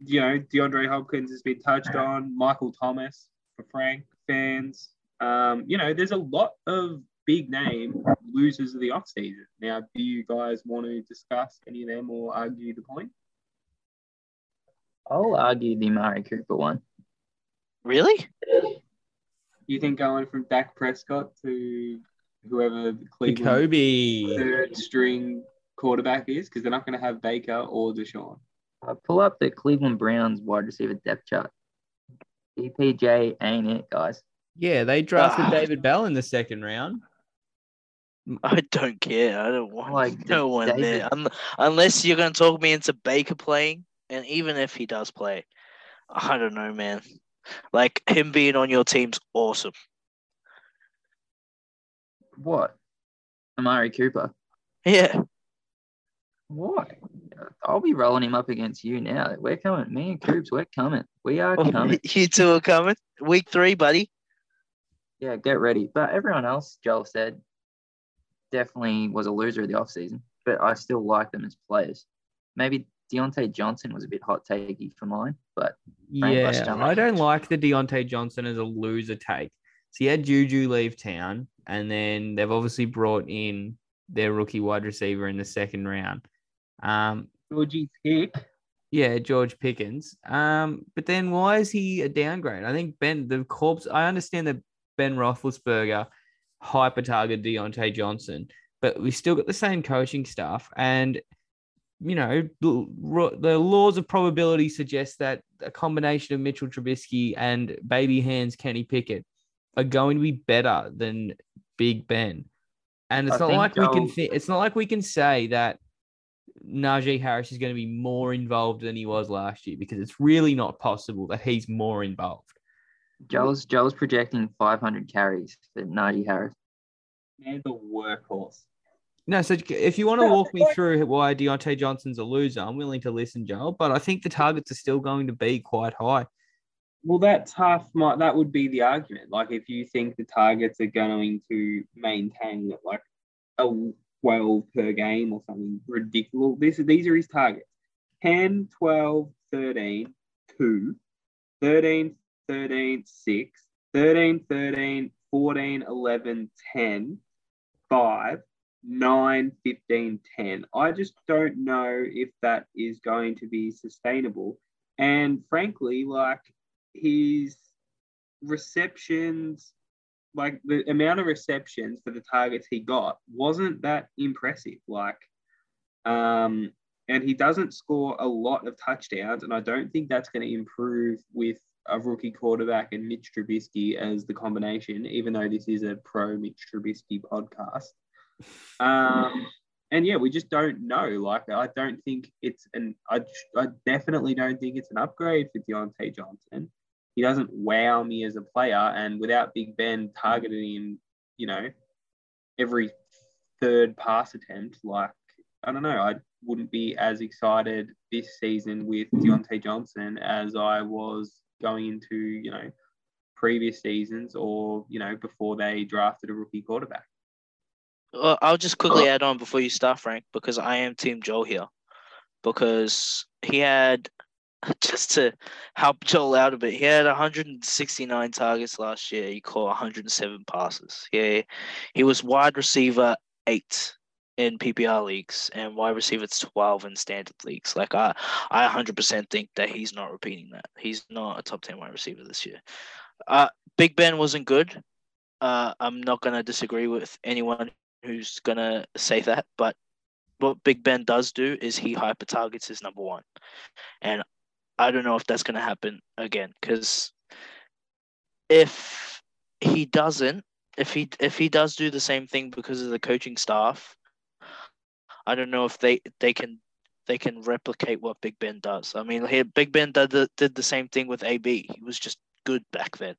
you know, DeAndre Hopkins has been touched on, Michael Thomas for Frank fans. Um, you know, there's a lot of big name losers of the offseason. Now, do you guys want to discuss any of them or argue the point? I'll argue the Amari Cooper one. Really? You think going from Dak Prescott to whoever the Cleveland Kobe. third string quarterback is? Because they're not going to have Baker or Deshaun. Uh, pull up the Cleveland Browns wide receiver depth chart. DPJ ain't it, guys. Yeah, they drafted Ah. David Bell in the second round. I don't care. I don't want Like, no one David- there. Un- unless you're going to talk me into Baker playing. And even if he does play, I don't know, man. Like him being on your team's awesome. What? Amari Cooper. Yeah. What? I'll be rolling him up against you now. We're coming. Me and Coops, we're coming. We are oh, coming. you two are coming. Week three, buddy. Yeah, get ready. But everyone else, Joel said, definitely was a loser of the offseason. But I still like them as players. Maybe Diontae Johnson was a bit hot takey for mine, but Frank Yeah, I don't like the Diontae Johnson as a loser take. So he had Juju leave town, and then they've obviously brought in their rookie wide receiver in the second round. Um, Georgie Pick. yeah, George Pickens. Um, but then why is he a downgrade? I think Ben the corpse. I understand that Ben Roethlisberger hyper target Diontae Johnson, but we still got the same coaching staff, and you know the, laws of probability suggest that a combination of Mitchell Trubisky and baby hands Kenny Pickett are going to be better than Big Ben. And it's I not think like we can th- it's not like we can say that Najee Harris is going to be more involved than he was last year because it's really not possible that he's more involved. Joel's Joel's projecting 500 carries for Najee Harris. Man, the workhorse. No, so if you want to walk me through why Diontae Johnson's a loser, I'm willing to listen, Joel. But I think the targets are still going to be quite high. Well, that tough might that would be the argument. Like if you think the targets are going to maintain like a 12 per game or something ridiculous. This these are his targets. 10, 12, 13, 2, 13, 13, 6, 13, 13, 14, 11, 10, 5, 9, 15, 10. I just don't know if that is going to be sustainable. And frankly, like his receptions, like the amount of receptions for the targets he got wasn't that impressive. Like, um, and he doesn't score a lot of touchdowns, and I don't think that's going to improve with a rookie quarterback and Mitch Trubisky as the combination, even though this is a pro Mitch Trubisky podcast. Um, and yeah, we just don't know. Like, I don't think it's an, I, I definitely don't think it's an upgrade for Diontae Johnson. He doesn't wow me as a player, and without Big Ben targeting him, you know, every third pass attempt, like, I don't know, I wouldn't be as excited this season with Diontae Johnson as I was going into, you know, previous seasons or, you know, before they drafted a rookie quarterback. Well, I'll just quickly add on before you start, Frank, because I am Team Joel here. Because he had, just to help Joel out a bit, he had 169 targets last year. He caught 107 passes. Yeah, he was wide receiver eight in PPR leagues and wide receiver 12 in standard leagues. Like I, I 100% think that he's not repeating that. He's not a top 10 wide receiver this year. Uh, Big Ben wasn't good. Uh, I'm not gonna disagree with anyone who's gonna say that, but what Big Ben does do is he hyper targets his number one, and I don't know if that's gonna happen again because if he doesn't, if he if he does do the same thing because of the coaching staff, I don't know if they they can they can replicate what Big Ben does. I mean, he, Big Ben did the, did the same thing with AB. He was just good back then,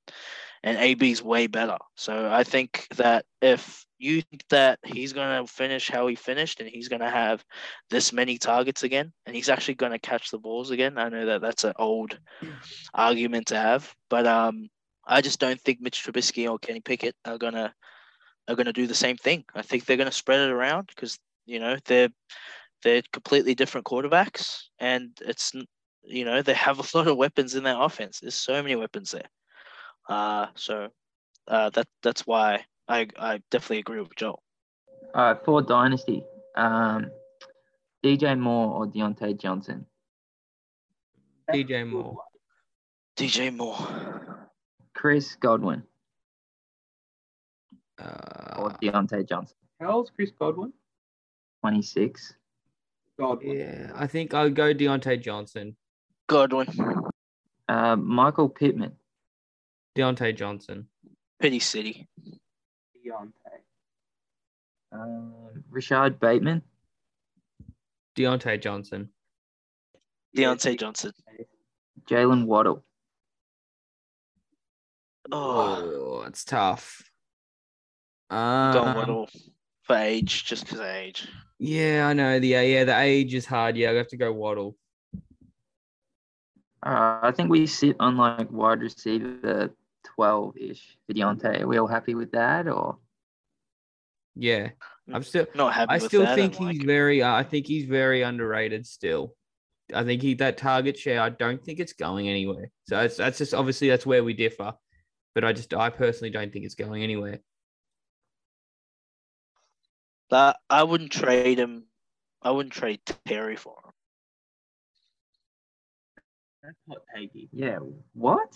and AB's way better. So I think that if you think that he's gonna finish how he finished, and he's gonna have this many targets again, and he's actually gonna catch the balls again, I know that that's an old argument to have, but um, I just don't think Mitch Trubisky or Kenny Pickett are gonna are gonna do the same thing. I think they're gonna spread it around because you know they're they're completely different quarterbacks, and it's you know they have a lot of weapons in their offense. There's so many weapons there. Uh, so uh, that that's why I I definitely agree with Joel. All right, for Dynasty, um, DJ Moore or Diontae Johnson? DJ Moore. DJ Moore. Chris Godwin Uh, or Diontae Johnson? How old's Chris Godwin? 26. Godwin. yeah, I think I'll go Diontae Johnson. Godwin. Uh, Michael Pittman. Diontae Johnson. Pity City. Diontae. Um, Rashod Bateman. Diontae Johnson. Diontae Johnson. Jaylen Waddle. Oh, Oh, it's tough. going Um, Waddle for age, just because age. yeah, I know. The yeah, the age is hard. Yeah, I have to go Waddle. Uh, I think we sit on like wide receiver 12 ish for Diontae. Are we all happy with that? Or Yeah, I'm still. Not happy I with still that. think I'm he's like, very. Uh, I think he's very underrated still. I think he that target share. I don't think it's going anywhere. So that's that's just obviously that's where we differ. But I just I personally don't think it's going anywhere. that I wouldn't trade him. I wouldn't trade Terry for him. That's hot takey. yeah, what?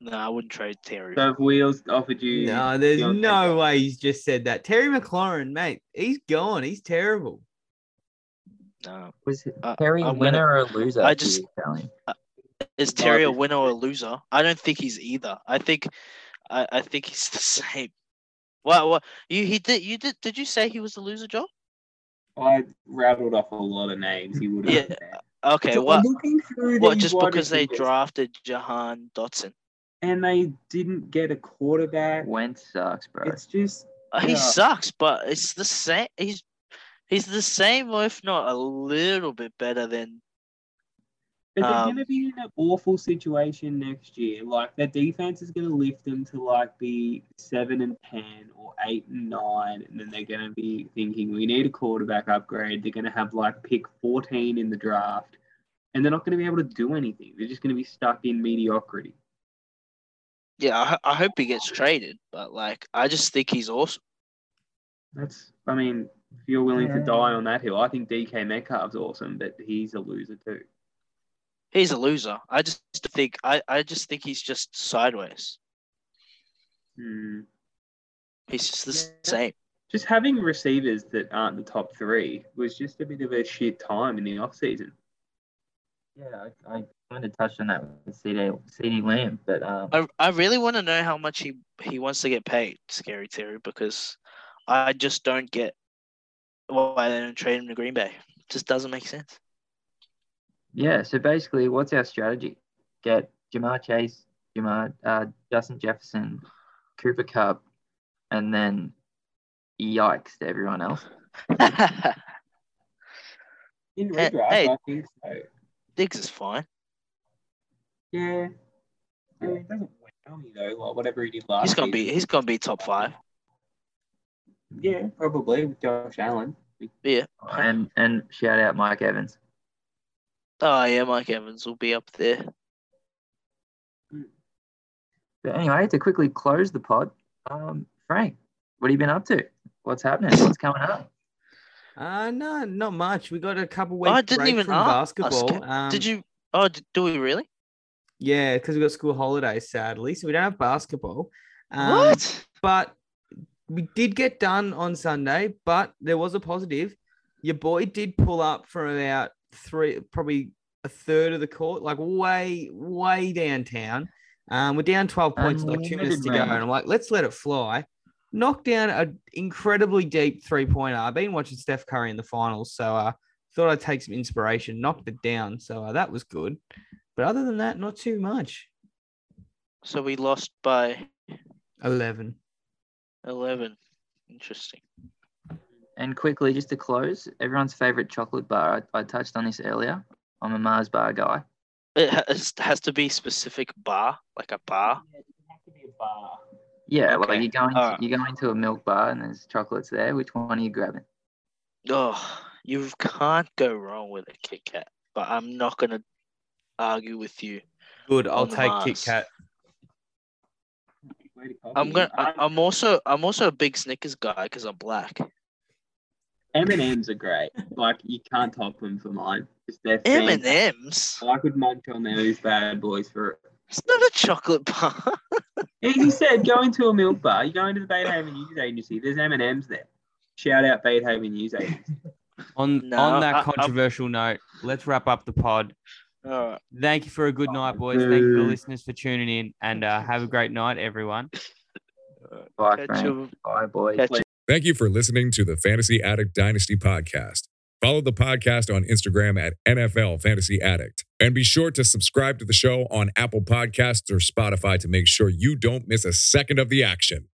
No, I wouldn't trade Terry. So if Wheels offered you. No, there's Diontae no Johnson- way he's just said that. Terry McLaurin, mate, he's gone. He's terrible. no. Was Uh, Terry a I'm winner gonna- or a loser? I just- you tell him? Is Terry a winner or a loser? I don't think he's either. I think, I, I think he's the same. What? What? You he did you did did you say he was a loser, Joel? I rattled off a lot of names. He would have. Yeah. Okay. So what? I'm looking through What? Just because they receivers, drafted Jahan Dotson? and they didn't get a quarterback. Wentz sucks, bro. It's just Uh, He Yeah. sucks, but it's the same. He's he's the same, or if not a little bit better than. But they're Um, going to be in an awful situation next year. Like their defense is going to lift them to like be seven and ten or eight and nine, and then they're going to be thinking we need a quarterback upgrade. They're going to have like pick fourteen in the draft, and they're not going to be able to do anything. They're just going to be stuck in mediocrity. Yeah, I, I hope he gets traded, but like I just think he's awesome. That's, I mean, if you're willing to die on that hill, I think DK Metcalf's awesome, but he's a loser too. He's a loser. I just think I, I just think he's just sideways. Hmm. He's just the Yeah. same. Just having receivers that aren't the top three was just a bit of a shit time in the off season. Yeah, I, I kind of touched on that with CeeDee, CeeDee Lamb, but um, I, I really want to know how much he, he wants to get paid, Scary Terry, because I just don't get why they don't trade him to Green Bay. It just doesn't make sense. Yeah. So basically, what's our strategy? Get Ja'Marr Chase, Ja'Marr, uh, Justin Jefferson, Cooper Kupp, and then yikes to everyone else. In Hey- redraft, hey. I think so. Diggs is fine. Yeah. I mean, it doesn't wow me though. Like whatever he did last He's gonna year. be he's gonna be top five. Yeah, probably with Josh Allen. Yeah. And and shout out Mike Evans. Oh yeah, Mike Evans will be up there. But anyway, to quickly close the pod, um, Frank, what have you been up to? what's happening? What's coming up? Uh no, not much. We got a couple Oh, weeks I didn't break even from ask. basketball. Cap- Um, Did you? Oh, do we really? Yeah, because we got school holidays, sadly, so we don't have basketball. Um, what? But we did get done on Sunday. But there was a positive. Your boy did pull up for about three, probably a third of the court, like way, way downtown. Um, we're down 12 points, like two minutes to go. And I'm like, let's let it fly. Knocked down an incredibly deep three pointer. I've been watching Steph Curry in the finals, so uh, thought I'd take some inspiration. Knocked it down, so uh, that was good. But other than that, not too much. So we lost by 11. eleven. Interesting. And quickly, just to close, everyone's favorite chocolate bar. I, I touched on this earlier. I'm a Mars bar guy. It has, has to be specific bar, like a bar. Yeah, it has to be a bar. Yeah, Okay, like you go into, alright. you go into a milk bar and there's chocolates there. Which one are you grabbing? Oh, you can't go wrong with a Kit Kat. But I'm not gonna argue with you. Good. I'll take Mars. Kit Kat. Way to copy I'm it. gonna. I, I'm also. I'm also a big Snickers guy because I'm black. M and M's are great. Like you can't top them for mine. Just they're M and M's. I could munch on those bad boys for. It's not a chocolate bar. As you said, go into a milk bar. You go into the Beethoven News Agency. There's M and M's there. Shout out Beethoven News Agency. On No, on that I- I'm- controversial note, let's wrap up the pod. All right. Thank you for a good night, boys. Thank you to the listeners for tuning in, and uh, have a great night, everyone. Bye, Catch you- Bye, boys. Thank you for listening to the Fantasy Addict Dynasty podcast. Follow the podcast on Instagram at NFL Fantasy Addict. And be sure to subscribe to the show on Apple Podcasts or Spotify to make sure you don't miss a second of the action.